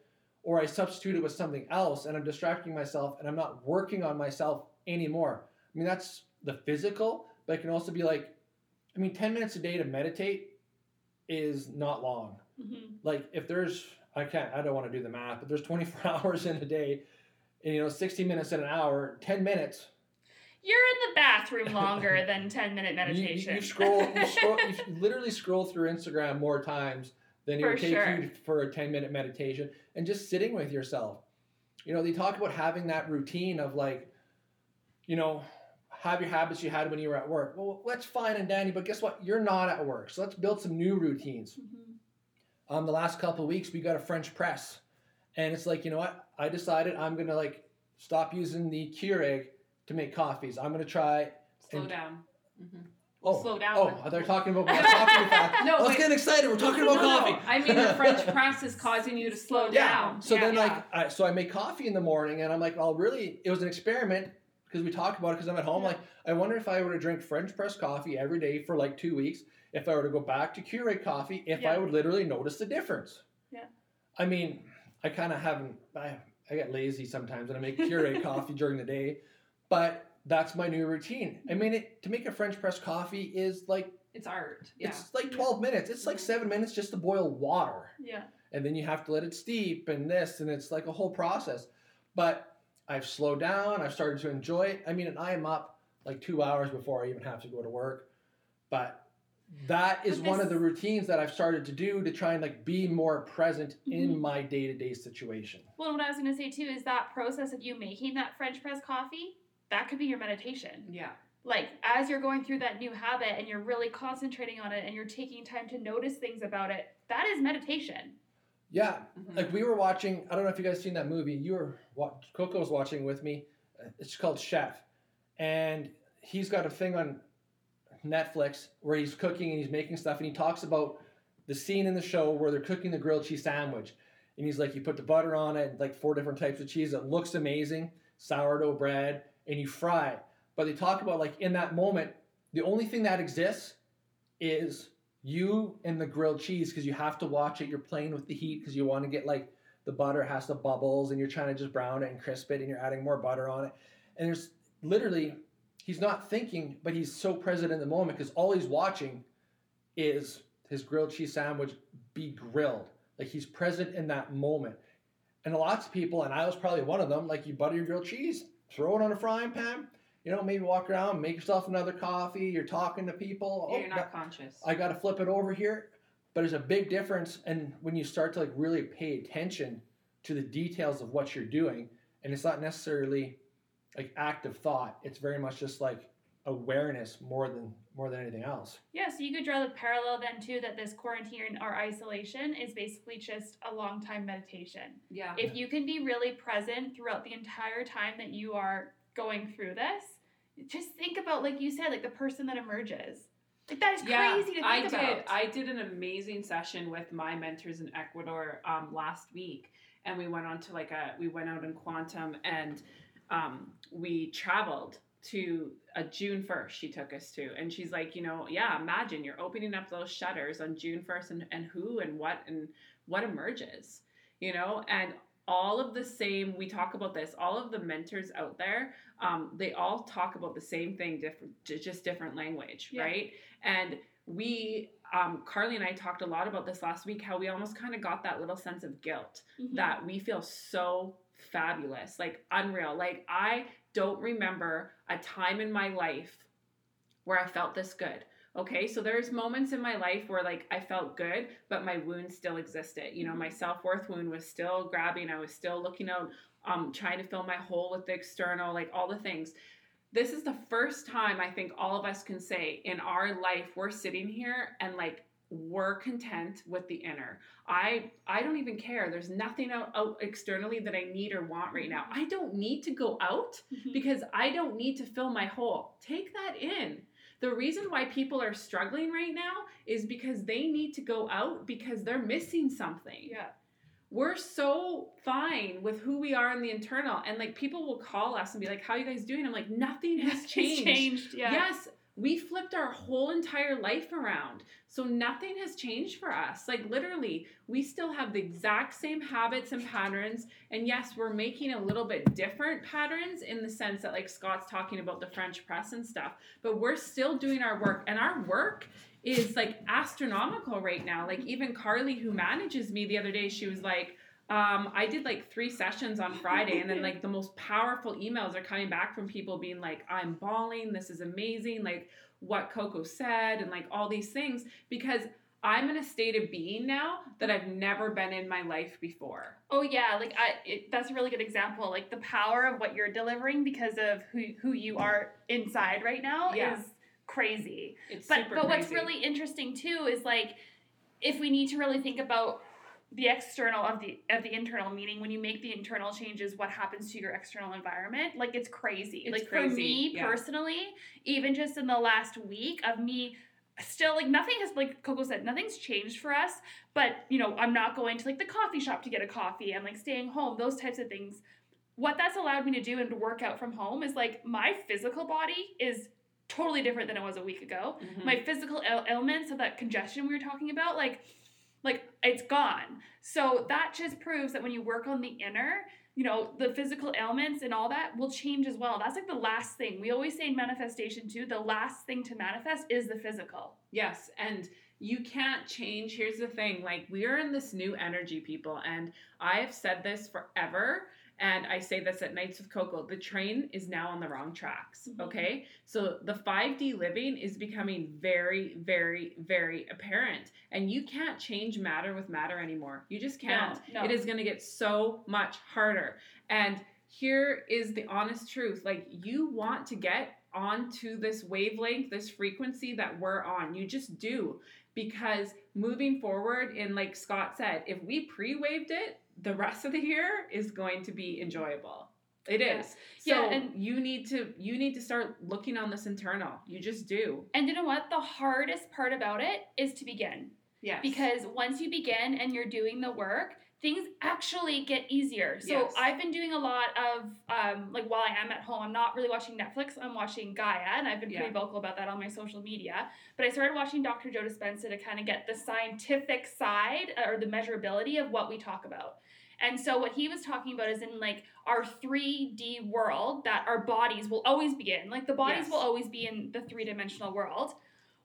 or I substitute it with something else and I'm distracting myself and I'm not working on myself anymore. I mean, that's the physical, but it can also be like, I mean, 10 minutes a day to meditate is not long Mhm. like if there's I can't I don't want to do the math, but there's 24 hours in a day, and you know 60 minutes in an hour, 10 minutes. You're in the bathroom longer than 10 minute meditation. you, you scroll, you scroll, you literally scroll through Instagram more times than it For would take sure. you for a 10 minute meditation, and just sitting with yourself. You know, they talk about having that routine of like, you know, have your habits you had when you were at work. Well, that's fine and dandy, but guess what? You're not at work, so let's build some new routines. Mhm. Um, the last couple of weeks we got a french press and it's like you know what i decided i'm gonna like stop using the keurig to make coffees i'm gonna try Slow And- down. Mhm. oh Slow down. oh they're talking about talking No, let's wait. get excited we're talking about no, coffee I mean, the French press is causing you to slow Yeah. down. so Yeah, then yeah. like I, so i make coffee in the morning and i'm like well really it was an experiment because we talked about it because i'm at home like i wonder if i were to drink french press coffee every day for like two weeks if i were to go back to keurig coffee if i would literally notice the difference. Yeah. i mean i kind of haven't I, I get lazy sometimes and i make keurig coffee during the day but that's my new routine. I mean it, to make a french press coffee is like it's art. Yeah. it's like 12 minutes. It's like seven minutes just to boil water. Yeah. and then you have to let it steep and this and it's like a whole process. But i've slowed down. I've started to enjoy it. I mean and i am up like two hours before i even have to go to work. But that is But one of the routines that i've started to do to try and like be more present in Mhm. my day-to-day situation Well, what I was going to say too is that process of you making that French press coffee, that could be your meditation. yeah. Like, as you're going through that new habit and you're really concentrating on it and you're taking time to notice things about it, that is meditation. yeah Mhm. like we were watching i don't know if you guys seen that movie you were wa- coco was watching with me Uh, it's called chef and he's got a thing on netflix where he's cooking and he's making stuff and he talks about the scene in the show where they're cooking the grilled cheese sandwich and he's like you put the butter on it like four different types of cheese it looks amazing sourdough bread and you fry but they talk about like in that moment the only thing that exists is you and the grilled cheese because you have to watch it. You're playing with the heat because you want to get like the butter has the bubbles and you're trying to just brown it and crisp it and you're adding more butter on it. And there's literally, he's not thinking, but he's so present in the moment because all he's watching is his grilled cheese sandwich be grilled. Like he's present in that moment. And lots of people, and I was probably one of them, like you butter your grilled cheese, throw it on a frying pan, you know, maybe walk around, make yourself another coffee, you're talking to people. Yeah, oh, you're not conscious. I got to flip it over here. But there's a big difference, and when you start to like really pay attention to the details of what you're doing, and it's not necessarily like active thought. It's very much just like awareness more than more than anything else. Yeah, so you could draw the parallel then too that this quarantine or isolation is basically just a long time meditation. yeah. If you can be really present throughout the entire time that you are going through this, just think about, like you said, like the person that emerges. Like that is crazy to think I about. did. I did an amazing session with my mentors in Ecuador um, last week, and we went on to like a we went out in Quantum, and um, we traveled to a June first. She took us to, and she's like, you know, yeah, imagine you're opening up those shutters on June first, and and who and what and what emerges, you know, and all of the same. We talk about this. All of the mentors out there, um, they all talk about the same thing, different, just different language, Yeah. right? And we, um, Carly and I talked a lot about this last week. How we almost kind of got that little sense of guilt Mhm. that we feel so fabulous, like unreal. Like I don't remember a time in my life where I felt this good. Okay, so there's moments in my life where like I felt good, but my wound still existed. You know, my self-worth wound was still grabbing. I was still looking out, um, trying to fill my hole with the external, like all the things. This is the first time I think all of us can say in our life we're sitting here and like we're content with the inner. I I don't even care. There's nothing out, out externally that I need or want right now. I don't need to go out Mhm. because I don't need to fill my hole. Take that in. The reason why people are struggling right now is because they need to go out because they're missing something. yeah. We're so fine with who we are in the internal. And like people will call us and be like, How you guys doing? I'm like, nothing has changed. changed. Yeah. Yes, we flipped our whole entire life around. So nothing has changed for us. Like literally, we still have the exact same habits and patterns. And yes, we're making a little bit different patterns in the sense that like Scott's talking about the French press and stuff, but we're still doing our work and our work is like astronomical right now. Like even Carly who manages me the other day, she was like um, I did like three sessions on Friday, and then like the most powerful emails are coming back from people being like, "I'm bawling. This is amazing." Like what Coco said, and like all these things because I'm in a state of being now that I've never been in my life before. Oh yeah, like I it, that's a really good example. Like the power of what you're delivering because of who who you are inside right now Yeah. is crazy. It's But but what's really interesting too is like if we need to really think about the external of the of the internal meaning when you make the internal changes what happens to your external environment like it's crazy It's like for me yeah. personally even just in the last week of me still like nothing has like coco said nothing's changed for us but you know i'm not going to like the coffee shop to get a coffee i'm like staying home those types of things what that's allowed me to do and to work out from home is like my physical body is totally different than it was a week ago Mhm. my physical ail- ailments of that congestion we were talking about like like it's gone so that just proves that when you work on the inner you know the physical ailments and all that will change as well that's like the last thing we always say in manifestation too the last thing to manifest is the physical Yes, and you can't change. Here's the thing like, we are in this new energy, people, and I have said this forever. And I say this at Nights with Coco the train is now on the wrong tracks. Mhm. Okay. So the 5D living is becoming very, very, very apparent. And you can't change matter with matter anymore. You just can't. no. It is going to get so much harder. And here is the honest truth like, you want to get onto this wavelength, this frequency that we're on. You just do. Because moving forward, and like Scott said, if we pre waved it, the rest of the year is going to be enjoyable. It is. Yeah. So Yeah, and- you need to you need to start looking on this internal. You just do. and you know what the hardest part about it is to begin Yes. because once you begin and you're doing the work things actually get easier so Yes. i've been doing a lot of um, like while i am at home i'm not really watching netflix i'm watching gaia and i've been pretty vocal about that on my social media but i started watching dr joe dispenza to kind of get the scientific side uh, or the measurability of what we talk about and so what he was talking about is in like our 3D world that our bodies will always be in. Like the bodies Yes. will always be in the three-dimensional world.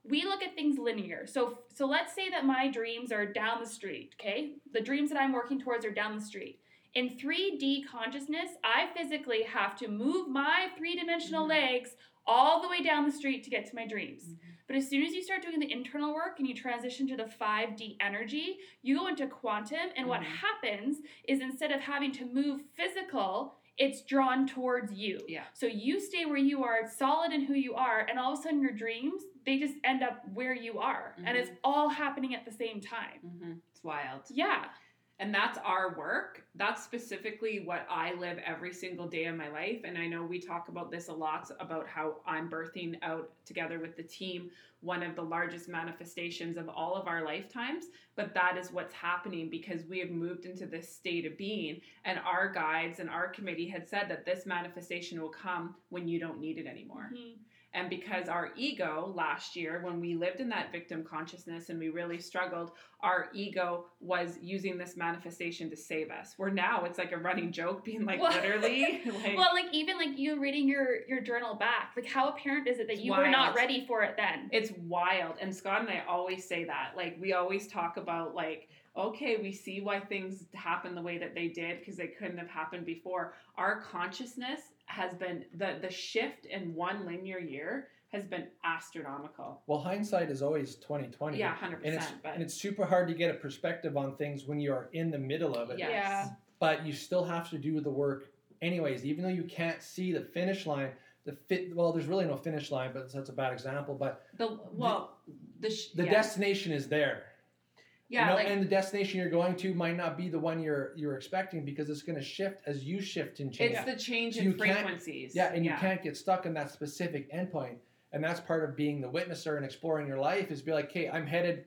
We look at things linear. So so let's say that my dreams are down the street, okay? The dreams that I'm working towards are down the street. In 3D consciousness, I physically have to move my three-dimensional Mhm. legs all the way down the street to get to my dreams. Mhm. But as soon as you start doing the internal work and you transition to the 5D energy, you go into quantum, and what Mhm. happens is instead of having to move physical, it's drawn towards you. Yeah. So you stay where you are, it's solid in who you are, and all of a sudden your dreams, they just end up where you are. And it's all happening at the same time. hmm It's wild. Yeah. And that's our work. That's specifically what I live every single day of my life. And I know we talk about this a lot about how I'm birthing out together with the team one of the largest manifestations of all of our lifetimes. But that is what's happening because we have moved into this state of being. And our guides and our committee had said that this manifestation will come when you don't need it anymore. Mhm. And because our ego last year, when we lived in that victim consciousness and we really struggled, our ego was using this manifestation to save us. Where now it's like a running joke, being like Well- literally, like, well, like even like you reading your your journal back, like how apparent is it that you were not ready for it then? it's wild. And Scott and I always say that. Like we always talk about like, okay, we see why things happen the way that they did because they couldn't have happened before. Our consciousness has been the the shift in one linear year has been astronomical. Well, hindsight is always twenty twenty. Yeah, hundred And it's percent. And it's super hard to get a perspective on things when you are in the middle of it. yes. Yeah. But you still have to do the work anyways, even though you can't see the finish line. The fit well, there's really no finish line, but that's a bad example. But the well the sh- the yeah. destination is there. Yeah you know, like and the destination you're going to might not be the one you're you're expecting because it's going to shift as you shift and change. it's the change So in frequencies. Yeah, and you can't get stuck in that specific endpoint. And that's part of being the witnesser and exploring your life is be like, okay, I'm headed,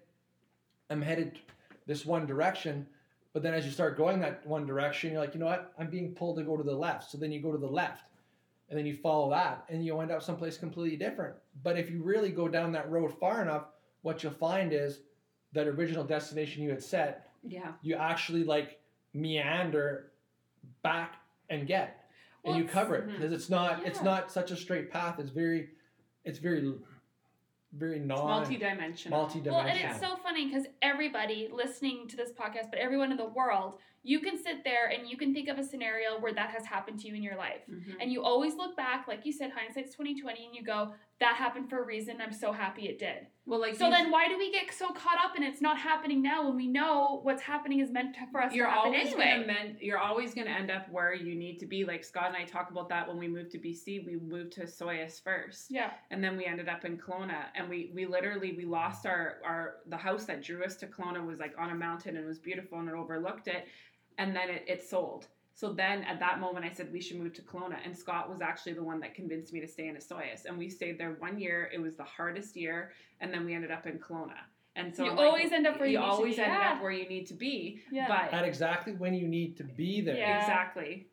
I'm headed this one direction. But then as you start going that one direction, you're like, you know what? I'm being pulled to go to the left. So then you go to the left. And then you follow that and you end up someplace completely different. But if you really go down that road far enough, what you'll find is that original destination you had set, Yeah. you actually like meander back and get and you cover it mm-hmm. because it's not it's not such a straight path it's very it's very very It's non multidimensional. multi-dimensional Well, and it's so funny because everybody listening to this podcast, but everyone in the world, you can sit there and you can think of a scenario where that has happened to you in your life. Mhm. And you always look back, like you said, hindsight's twenty twenty, and you go, "That happened for a reason. I'm so happy it did." Well, like So then, why do we get so caught up and it's not happening now when we know what's happening is meant to, for us you're to happen always anyway? gonna men- you're always gonna end up where you need to be. Like Scott and I talk about that when we moved to BC. We moved to Osoyoos first, yeah, and then we ended up in Kelowna. And we we literally we lost our our the house that drew us to Kelowna was like on a mountain and it was beautiful and it overlooked it, and then it, it sold. So then at that moment I said we should move to Kelowna, and Scott was actually the one that convinced me to stay in Osoyoos. And we stayed there one year. It was the hardest year, and then we ended up in Kelowna. And so You I'm like, always end up where you need to always end yeah. up where you need to be. yeah. But at exactly when you need to be there Yeah. Exactly.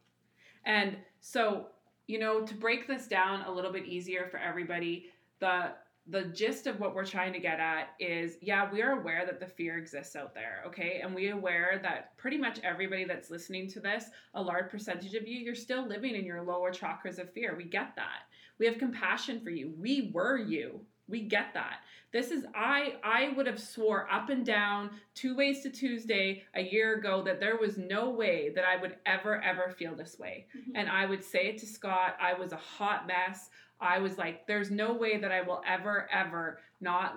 And so, you know, to break this down a little bit easier for everybody, the the gist of what we're trying to get at is yeah, we are aware that the fear exists out there, okay? And we are aware that pretty much everybody that's listening to this, a large percentage of you, you're still living in your lower chakras of fear. We get that. We have compassion for you. We were you. We get that. This is I I would have swore up and down two ways to Tuesday a year ago that there was no way that I would ever ever feel this way. Mhm. And I would say it to Scott, I was a hot mess. I was like there's no way that I will ever ever not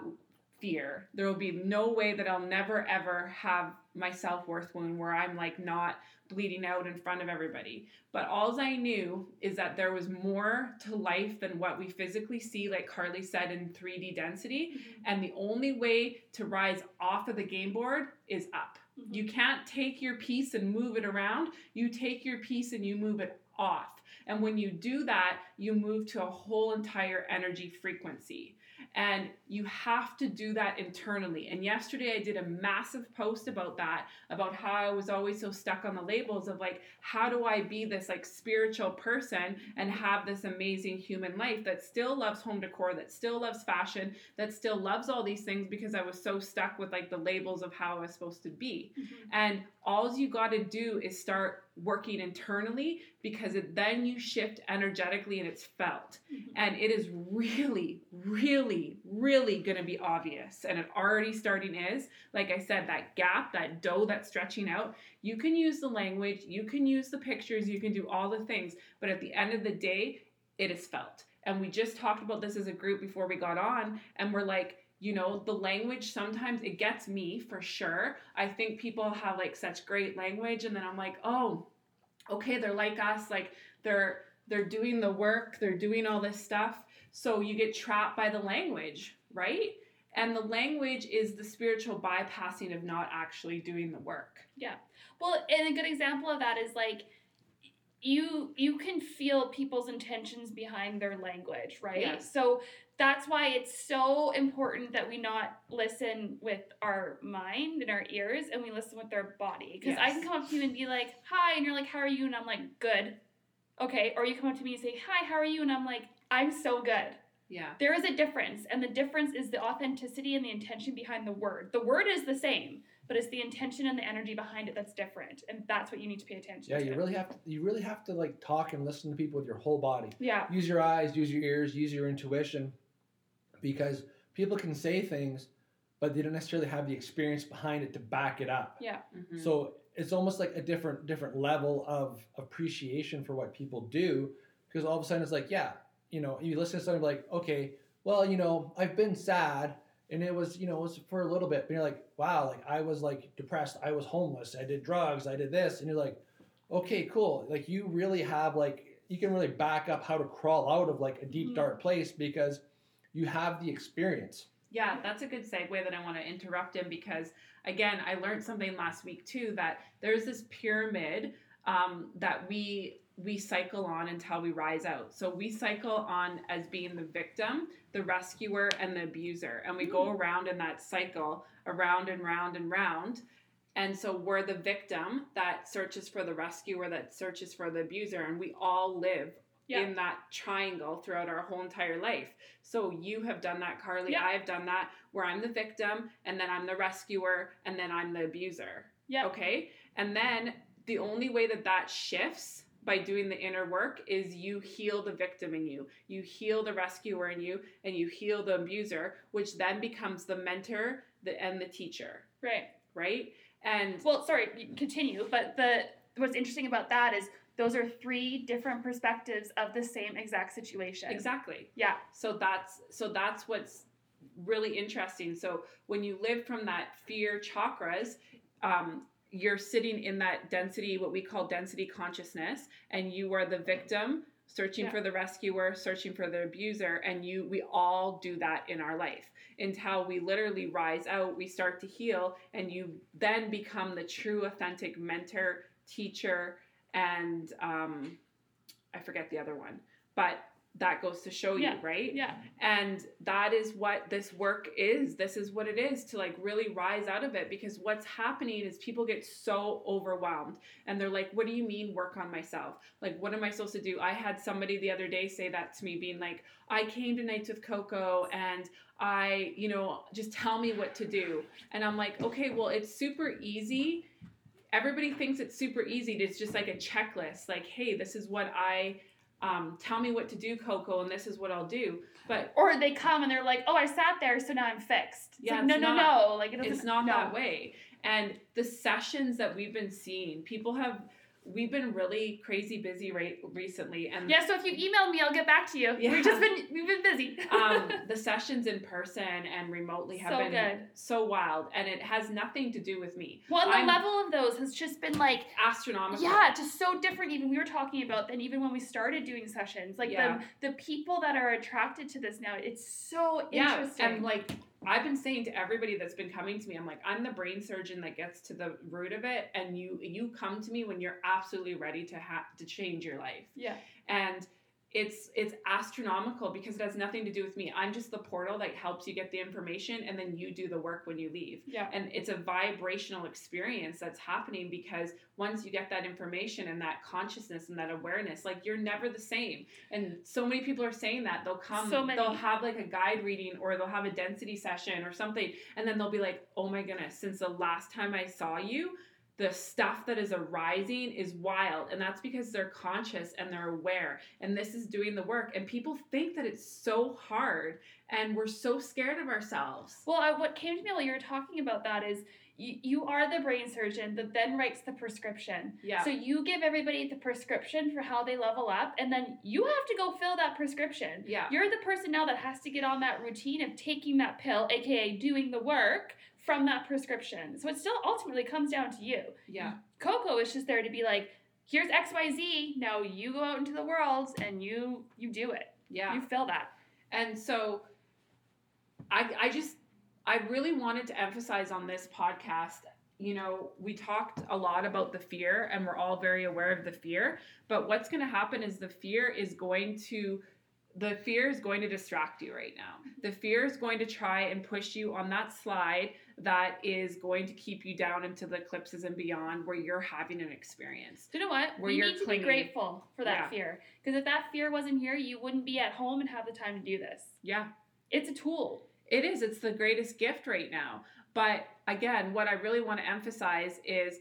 fear. There will be no way that I'll never ever have my self-worth wound where I'm like not bleeding out in front of everybody. But all I knew is that there was more to life than what we physically see, like Carly said, in 3D density. And the only way to rise off of the game board is up. Mhm. You can't take your piece and move it around. You take your piece and you move it off. And when you do that, you move to a whole entire energy frequency. And you have to do that internally. And yesterday I did a massive post about that, about how I was always so stuck on the labels of like, how do I be this like spiritual person and have this amazing human life that still loves home decor, that still loves fashion, that still loves all these things because I was so stuck with like the labels of how I was supposed to be. Mhm. And all you got to do is start working internally because it, then you shift energetically and it's felt. Mhm. And it is really, really, really going to be obvious. And it already starting is. Like I said, that gap, that dough that's stretching out, you can use the language, you can use the pictures, you can do all the things. But at the end of the day, it is felt. And we just talked about this as a group before we got on. And we're like, you know the language sometimes it gets me for sure i think people have like such great language and then i'm like oh okay they're like us like they're they're doing the work they're doing all this stuff so you get trapped by the language right and the language is the spiritual bypassing of not actually doing the work Yeah. Well, and a good example of that is like you you can feel people's intentions behind their language, right? Yes. So that's why it's so important that we not listen with our mind and our ears and we listen with our body. Because I can come up to you and be like, "Hi," and you're like, "How are you?" and I'm like, "Good." Okay, or you come up to me and say, "Hi, how are you?" and I'm like, "I'm so good." Yeah. There is a difference, and the difference is the authenticity and the intention behind the word. The word is the same, but it's the intention and the energy behind it that's different, and that's what you need to pay attention Yeah, to. you really have to. You really have to like talk and listen to people with your whole body. yeah, Use your eyes, use your ears, use your intuition, because people can say things, but they don't necessarily have the experience behind it to back it up. yeah, Mhm. So it's almost like a different different level of appreciation for what people do, because all of a sudden it's like, yeah, you know, you listen to something like, okay, well, you know, I've been sad. And it was, you know, it was for a little bit, but you're like, wow, like I was like depressed, I was homeless, I did drugs, I did this, and you're like, okay, cool. Like you really have like you can really back up how to crawl out of like a deep Mhm. dark place because you have the experience. Yeah, that's a good segue that I want to interrupt him because, again, I learned something last week too that there's this pyramid um, that we we cycle on until we rise out. So we cycle on as being the victim, the rescuer, and the abuser, and we go hmm. around in that cycle, around and round and round. And so we're the victim that searches for the rescuer, that searches for the abuser, and we all live Yeah. in that triangle throughout our whole entire life. So you have done that, Carly. Yeah. I've done that, where I'm the victim, and then I'm the rescuer, and then I'm the abuser. yeah. Okay? And then the only way that that shifts by doing the inner work is you heal the victim in you, you heal the rescuer in you, and you heal the abuser, which then becomes the mentor the, and the teacher, Right. right? And Well, sorry, continue, but the what's interesting about that is those are three different perspectives of the same exact situation. exactly. Yeah. So that's so that's what's really interesting. So when you live from that fear chakras, um, you're sitting in that density, what we call density consciousness, and you are the victim searching Yeah. for the rescuer, searching for the abuser, and you we all do that in our life until we literally rise out, we start to heal, and you then become the true authentic mentor, teacher, and um, I forget the other one, but that goes to show Yeah. you, right? Yeah. And that is what this work is. This is what it is to like really rise out of it because what's happening is people get so overwhelmed and they're like, What do you mean work on myself? Like, what am I supposed to do? I had somebody the other day say that to me, being like, I came to Nights with Coco and I, you know, just tell me what to do. And I'm like, Okay, well, it's super easy. Everybody thinks it's super easy. It's just like a checklist. Like, hey, this is what I um, tell me what to do, Coco, and this is what I'll do. But Or they come and they're like, "Oh, I sat there, so now I'm fixed." It's Yeah, like, no, no, not- no. Like it it's not no. that way. And the sessions that we've been seeing, people have, we've been really crazy busy right recently, and Yeah. So if you email me, I'll get back to you. Yeah. We've just been we've been busy. um, the sessions in person and remotely have So been good. so wild, and it has nothing to do with me. well, the I'm level of those has just been like. astronomical. Yeah, just so different. Even we were talking about than even when we started doing sessions. Like Yeah. the the people that are attracted to this now, it's so interesting yeah, and like I've been saying to everybody that's been coming to me, I'm like, I'm the brain surgeon that gets to the root of it, and you you come to me when you're absolutely ready to have to change your life. yeah, and it's it's astronomical because it has nothing to do with me. I'm just the portal that helps you get the information and then you do the work when you leave. Yeah, and it's a vibrational experience that's happening because once you get that information and that consciousness and that awareness like you're never the same. And so many people are saying that they'll come So many. they'll have like a guide reading or they'll have a density session or something and then they'll be like oh my goodness since the last time i saw you the stuff that is arising is wild and that's because they're conscious and they're aware and this is doing the work and people think that it's so hard and we're so scared of ourselves Well, I, what came to me while you were talking about that is you, you are the brain surgeon that then writes the prescription. yeah So you give everybody the prescription for how they level up, and then you have to go fill that prescription. yeah You're the person now that has to get on that routine of taking that pill, aka doing the work from that prescription. So it still ultimately comes down to you. yeah Coco is just there to be like, here's XYZ, now you go out into the world and you you do it. yeah You fill that. And so I I just I really wanted to emphasize on this podcast you know, we talked a lot about the fear and we're all very aware of the fear, but what's going to happen is the fear is going to the fear is going to distract you right now. Mm-hmm. The fear is going to try and push you on that slide that is going to keep you down into the eclipses and beyond where you're having an experience. Do you know what? Where we you're need to clinging. be grateful for that Yeah. fear. Because if that fear wasn't here, you wouldn't be at home and have the time to do this. Yeah. It's a tool. It is. It's the greatest gift right now. But again, what I really want to emphasize is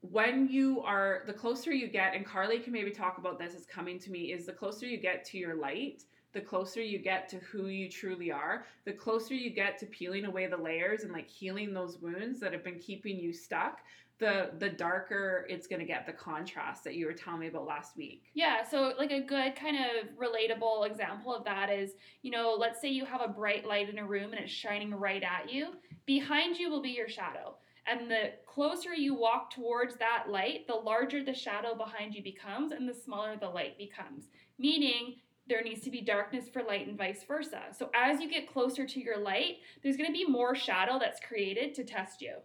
when you are the closer you get, and Carly can maybe talk about this, is coming to me, is the closer you get to your light, the closer you get to who you truly are, the closer you get to peeling away the layers and like healing those wounds that have been keeping you stuck, the the darker it's gonna get, the contrast that you were telling me about last week. Yeah, so like a good kind of relatable example of that is, you know, let's say you have a bright light in a room and it's shining right at you. Behind you will be your shadow. And the closer you walk towards that light, the larger the shadow behind you becomes and the smaller the light becomes. Meaning there needs to be darkness for light and vice versa. So as you get closer to your light, there's going to be more shadow that's created to test you.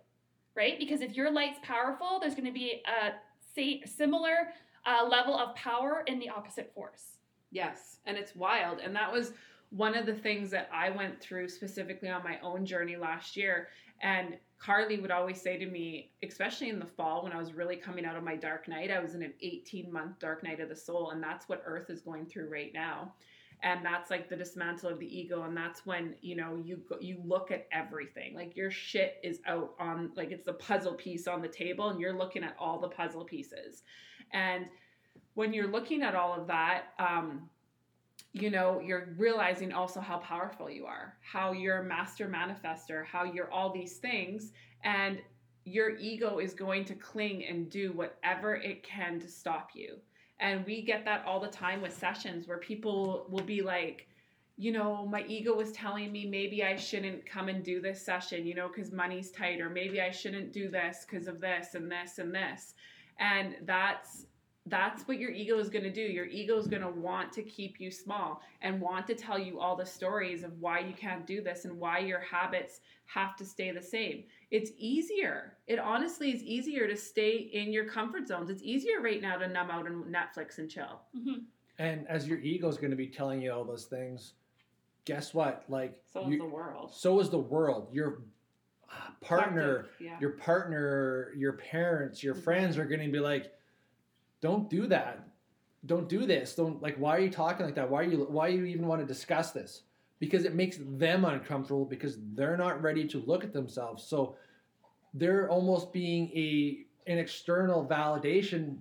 Right? Because if your light's powerful, there's going to be a similar uh, level of power in the opposite force. Yes, and it's wild. And that was one of the things that I went through specifically on my own journey last year. And Carly would always say to me, especially in the fall when I was really coming out of my dark night, I was in an 18 month dark night of the soul. And that's what Earth is going through right now. And that's like the dismantle of the ego. And that's when, you know, you go, you look at everything. Like your shit is out on, like it's the puzzle piece on the table and you're looking at all the puzzle pieces. And when you're looking at all of that, um, you know, you're realizing also how powerful you are, how you're a master manifester, how you're all these things, and your ego is going to cling and do whatever it can to stop you. And we get that all the time with sessions where people will be like, you know, my ego was telling me maybe I shouldn't come and do this session, you know, because money's tight, or maybe I shouldn't do this because of this and this and this. And that's that's what your ego is going to do. Your ego is going to want to keep you small and want to tell you all the stories of why you can't do this and why your habits have to stay the same. It's easier. It honestly is easier to stay in your comfort zones. It's easier right now to numb out on Netflix and chill. Mm-hmm. And as your ego is going to be telling you all those things, guess what? Like So you- is the world. so is the world. Your uh, partner, yeah. your partner, your parents, your Mhm. friends are going to be like, "Don't do that. Don't do this. Don't like. Why are you talking like that? Why are you? Why do you even want to discuss this? Because it makes them uncomfortable because they're not ready to look at themselves. So they're almost being a an external validation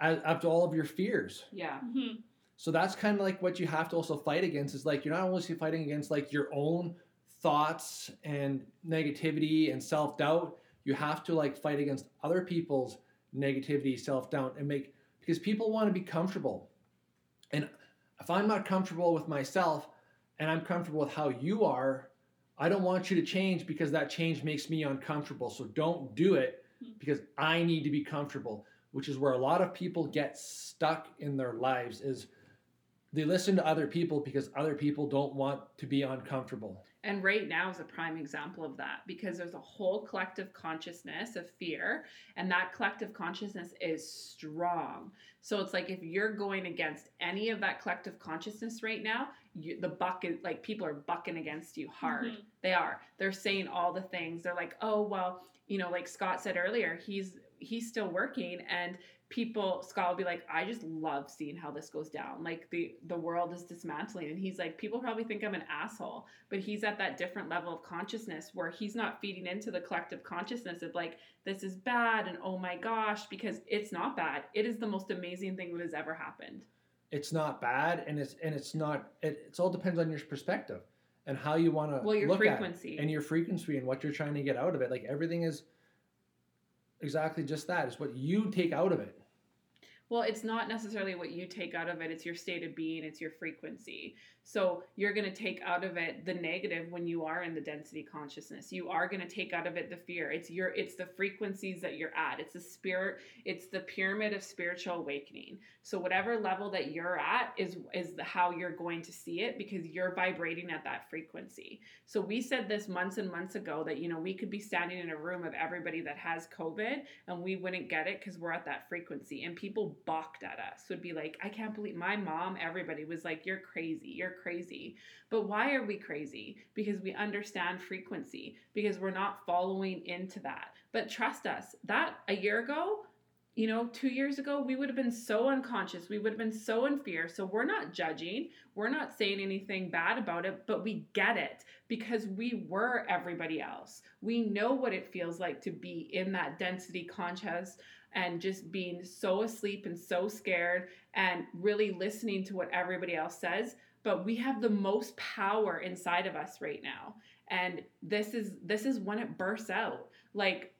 as, after all of your fears. yeah. Mm-hmm. So that's kind of like what you have to also fight against is like you're not only fighting against like your own thoughts and negativity and self-doubt, you have to like fight against other people's negativity, self-doubt and make because people want to be comfortable. And if I'm not comfortable with myself and I'm comfortable with how you are, I don't want you to change because that change makes me uncomfortable. So don't do it hmm. because I need to be comfortable, which is where a lot of people get stuck in their lives is they listen to other people because other people don't want to be uncomfortable. And right now is a prime example of that because there's a whole collective consciousness of fear, and that collective consciousness is strong. So it's like if you're going against any of that collective consciousness right now, you, the buck is like people are bucking against you hard. Mhm. They are. They're saying all the things. They're like, oh well, you know, like Scott said earlier, he's he's still working and people Scott will be like, I just love seeing how this goes down. Like the the world is dismantling. And he's like, people probably think I'm an asshole, but he's at that different level of consciousness where he's not feeding into the collective consciousness of like, this is bad and oh my gosh, because it's not bad. It is the most amazing thing that has ever happened. It's not bad and it's and it's not it it's all depends on your perspective and how you want to Well, your look frequency. at it and your frequency and what you're trying to get out of it. Like everything is exactly just that. It's what you take out of it. Well, it's not necessarily what you take out of it, it's your state of being, it's your frequency. So you're going to take out of it the negative when you are in the density consciousness. You are going to take out of it the fear. It's your it's the frequencies that you're at. It's the spirit, it's the pyramid of spiritual awakening. So whatever level that you're at is is the, how you're going to see it because you're vibrating at that frequency. So we said this months and months ago that you know we could be standing in a room of everybody that has COVID and we wouldn't get it because we're at that frequency and people balked at us would be like i can't believe my mom everybody was like you're crazy you're you're crazy. But why are we crazy? Because we understand frequency, because we're not following into that. But trust us, that a year ago, you know, two years ago, we would have been so unconscious. We would have been so in fear. So we're not judging. We're not saying anything bad about it, but we get it because we were everybody else. We know what it feels like to be in that density conscious and just being so asleep and so scared and really listening to what everybody else says. But we have the most power inside of us right now. And this is this is when it bursts out. Like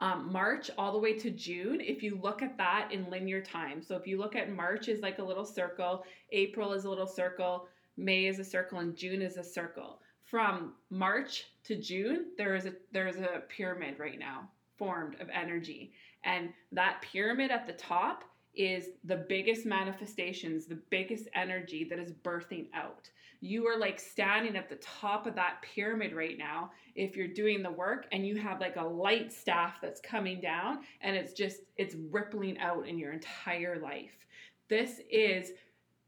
um, March all the way to June, if you look at that in linear time. So if you look at March is like a little circle, April is a little circle, May is a circle, and June is a circle. From March to June, there is a there is a pyramid right now formed of energy. And that pyramid at the top is the biggest manifestations, the biggest energy that is birthing out. You are like standing at the top of that pyramid right now if you're doing the work and you have like a light staff that's coming down and it's just it's rippling out in your entire life. This is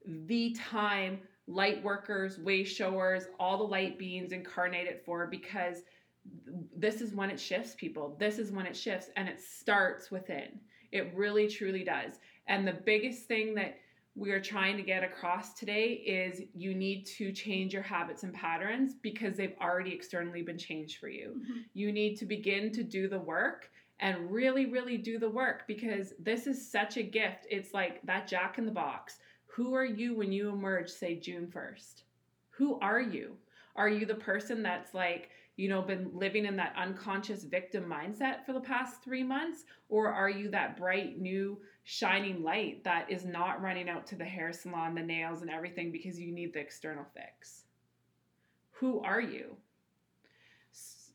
the time light workers, way showers, all the light beings incarnated for because this is when it shifts people. This is when it shifts and it starts within. It really truly does. And the biggest thing that we are trying to get across today is you need to change your habits and patterns because they've already externally been changed for you. Mm-hmm. You need to begin to do the work and really, really do the work because this is such a gift. It's like that jack in the box. Who are you when you emerge, say June 1st? Who are you? Are you the person that's like, you know, been living in that unconscious victim mindset for the past three months? Or are you that bright, new, shining light that is not running out to the hair salon, the nails, and everything because you need the external fix? Who are you?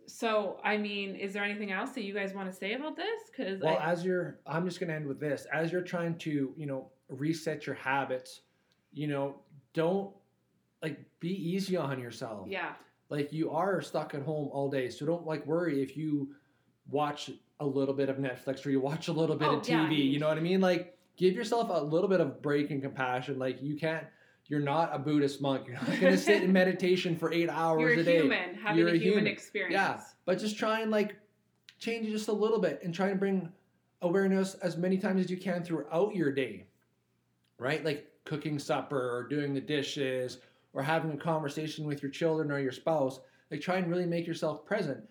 So, I mean, is there anything else that you guys want to say about this? Because well, I, as you're, I'm just going to end with this. As you're trying to, you know, reset your habits, you know, don't like be easy on yourself. Yeah like you are stuck at home all day so don't like worry if you watch a little bit of netflix or you watch a little bit oh, of tv yeah. you know what i mean? Like give yourself a little bit of break and compassion. Like you can't you're not a buddhist monk. You're not going to sit in meditation for eight hours you're a, a day. human having you're a, a human, human. experience. Yeah but just try and like change it just a little bit and try and bring awareness as many times as you can throughout your day right? Like cooking supper or doing the dishes or having a conversation with your children or your spouse, like try and really make yourself present.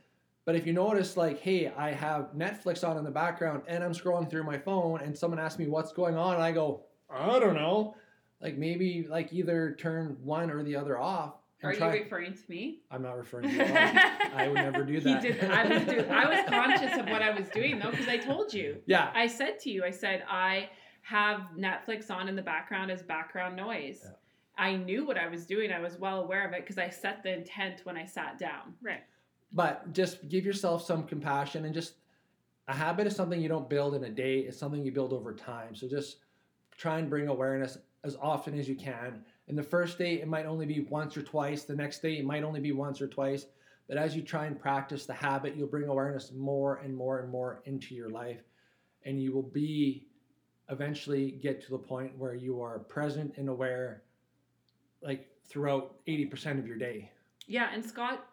But if you notice, like, hey, I have Netflix on in the background and I'm scrolling through my phone and someone asks me what's going on, and I go, I don't know. Like maybe like either turn one or the other off. Are try. you referring to me? I'm not referring to you. I would never do that. He did. I was doing. I was conscious of what I was doing though, because I told you. Yeah. I said to you, I said I have Netflix on in the background as background noise. Yeah. I knew what I was doing. I was well aware of it because I set the intent when I sat down. Right. But just give yourself some compassion and just a habit is something you don't build in a day, it's something you build over time. So just try and bring awareness as often as you can. In the first day, it might only be once or twice. The next day, it might only be once or twice. But as you try and practice the habit, you'll bring awareness more and more and more into your life. And you will be eventually get to the point where you are present and aware like throughout 80% of your day. Yeah, and Scott,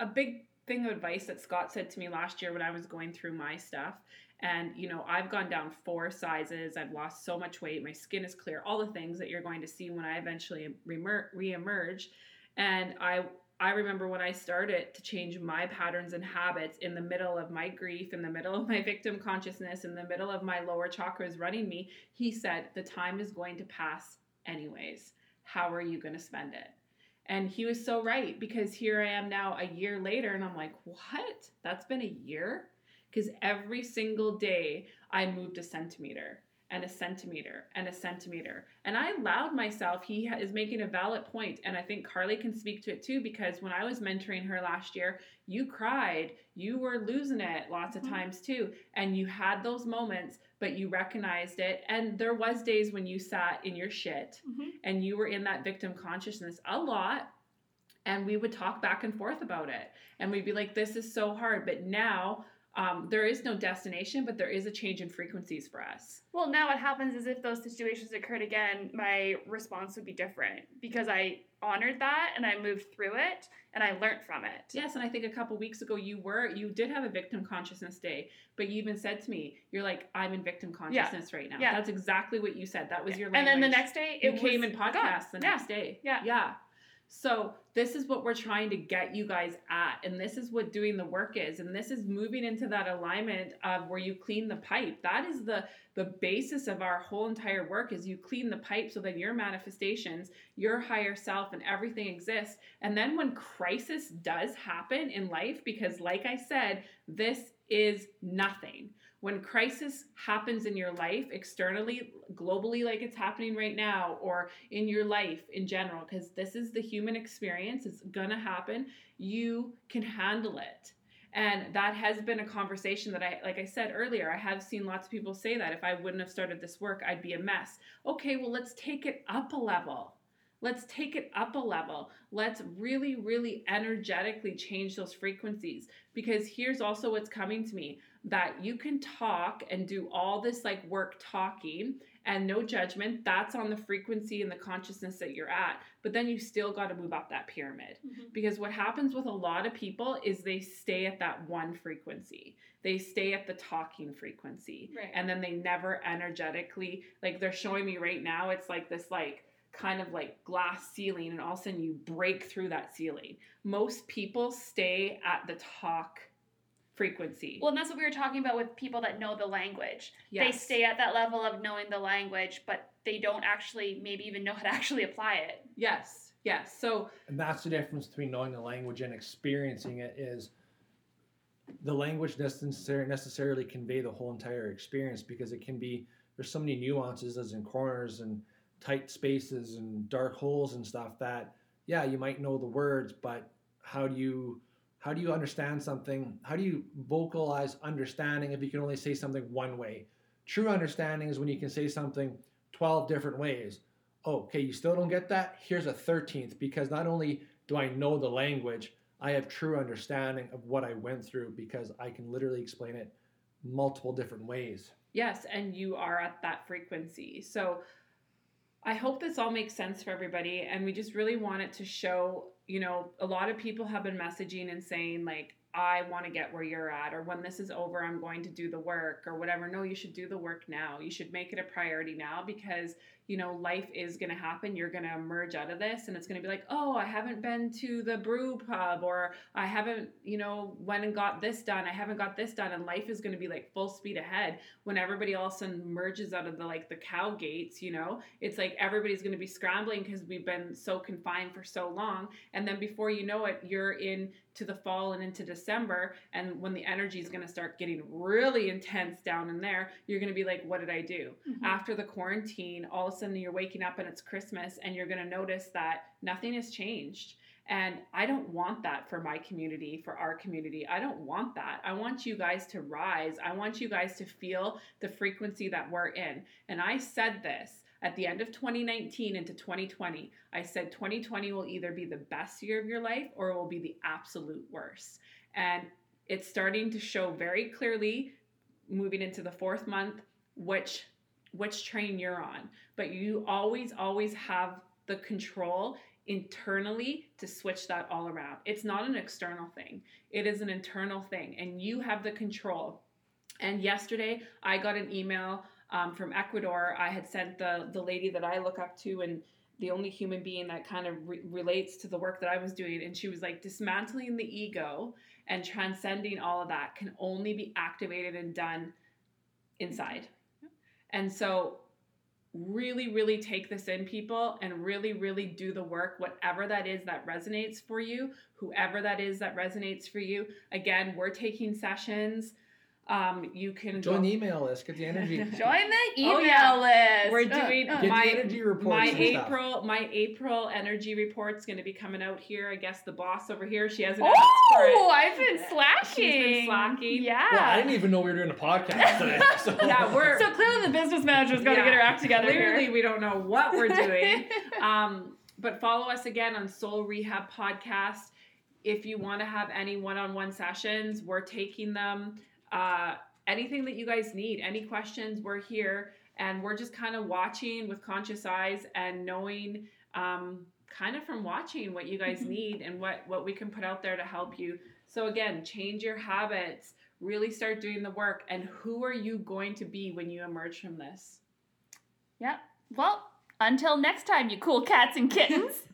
a big thing of advice that Scott said to me last year when I was going through my stuff. And, you know, I've gone down four sizes. I've lost so much weight. My skin is clear. All the things that you're going to see when I eventually reemerge. And I, I remember when I started to change my patterns and habits in the middle of my grief, in the middle of my victim consciousness, in the middle of my lower chakras running me, he said, the time is going to pass anyways. How are you going to spend it? And he was so right because here I am now a year later and I'm like, what? That's been a year? Because every single day I moved a centimeter and a centimeter and a centimeter. And I allowed myself, he is making a valid point, and I think Carly can speak to it too, because when I was mentoring her last year, you cried, you were losing it lots of mm-hmm. times too, and you had those moments, but you recognized it. And there was days when you sat in your shit mm-hmm. and you were in that victim consciousness a lot. And we would talk back and forth about it. And we'd be like, this is so hard. But now um, there is no destination, but there is a change in frequencies for us. Well, now what happens is if those situations occurred again, my response would be different because I honored that and I moved through it and I learned from it. Yes, and I think a couple weeks ago you were you did have a victim consciousness day, but you even said to me, "You're like I'm in victim consciousness right now." Yeah. That's exactly what you said. That was your and then the next day you it came was in gone. podcast the Yeah. next day. Yeah. Yeah. So this is what we're trying to get you guys at, and this is what doing the work is, and this is moving into that alignment of where you clean the pipe. That is the the basis of our whole entire work is you clean the pipe so that your manifestations, your higher self, and everything exists. And then when crisis does happen in life, because like I said, this is nothing when crisis happens in your life externally globally like it's happening right now or in your life in general because this is the human experience it's going to happen you can handle it and that has been a conversation that i like i said earlier i have seen lots of people say that if i wouldn't have started this work i'd be a mess okay well let's take it up a level Let's take it up a level. Let's really, really energetically change those frequencies. Because here's also what's coming to me that you can talk and do all this like work talking and no judgment. That's on the frequency and the consciousness that you're at. But then you still got to move up that pyramid. Mhm. Because what happens with a lot of people is they stay at that one frequency. They stay at the talking frequency. Right. And then they never energetically, like they're showing me right now, it's like this, like, kind of like glass ceiling, and all of a sudden you break through that ceiling. Most people stay at the talk frequency. Well, and that's what we were talking about with people that know the language. They stay at that level of knowing the language, but they don't actually maybe even know how to actually apply it. Yes, yes. So And that's the difference between knowing the language and experiencing it is the language doesn't necessarily convey the whole entire experience because it can be there's so many nuances as in corners and tight spaces and dark holes and stuff that yeah you might know the words but how do you how do you understand something how do you vocalize understanding if you can only say something one way true understanding is when you can say something 12 different ways oh, okay, you still don't get that? Here's a 13th because not only do I know the language, I have true understanding of what I went through because I can literally explain it multiple different ways. Yes, and you are at that frequency. So I hope this all makes sense for everybody. And we just really want it to show, you know, a lot of people have been messaging and saying, like, I want to get where you're at, or when this is over, I'm going to do the work, or whatever. No, you should do the work now. You should make it a priority now because, you know, life is going to happen. You're going to emerge out of this, and it's going to be like, oh, I haven't been to the brew pub, or I haven't, you know, went and got this done. I haven't got this done. And life is going to be like full speed ahead when everybody all of a sudden merges out of the like the cow gates, you know, it's like everybody's going to be scrambling because we've been so confined for so long. And then before you know it, you're in to the fall and into December. And when the energy is going to start getting really intense down in there, you're going to be like, what did I do? Mm-hmm. After the quarantine, all of a sudden you're waking up and it's Christmas and you're going to notice that nothing has changed. And I don't want that for my community, for our community. I don't want that. I want you guys to rise. I want you guys to feel the frequency that we're in. And I said this at the end of 2019 into 2020. I said 2020 will either be the best year of your life or it will be the absolute worst. And it's starting to show very clearly moving into the fourth month which which train you're on. But you always always have the control internally to switch that all around. It's not an external thing, it is an internal thing, and you have the control. And yesterday, I got an email um, from Ecuador. I had sent the the lady that I look up to and the only human being that kind of re- relates to the work that I was doing. And she was like, dismantling the ego and transcending all of that can only be activated and done inside. And so, really, really take this in, people, and really, really do the work, whatever that is that resonates for you, whoever that is that resonates for you. Again, we're taking sessions. Um, you can Join go- the email list, get the energy. Join the email Oh, yeah. list. We're Uh, doing uh. Get my the energy reports my and stuff. April my April energy report's going to be coming out here. I guess the boss over here she hasn't for it. Oh, I've been She's slacking. been slacking. Yeah. Well, I didn't even know we were doing a podcast today. So. Yeah, we're so clearly the business manager's got to Yeah. get her act together Clearly, here. we don't know what we're doing. um, but follow us again on Soul Rehab Podcast. If you want to have any one on one sessions, we're taking them. Uh, anything that you guys need, any questions, we're here. And we're just kind of watching with conscious eyes and knowing um, kind of from watching what you guys Mhm. need and what, what we can put out there to help you. So, again, change your habits, really start doing the work. And who are you going to be when you emerge from this? Yep. Well, until next time, you cool cats and kittens.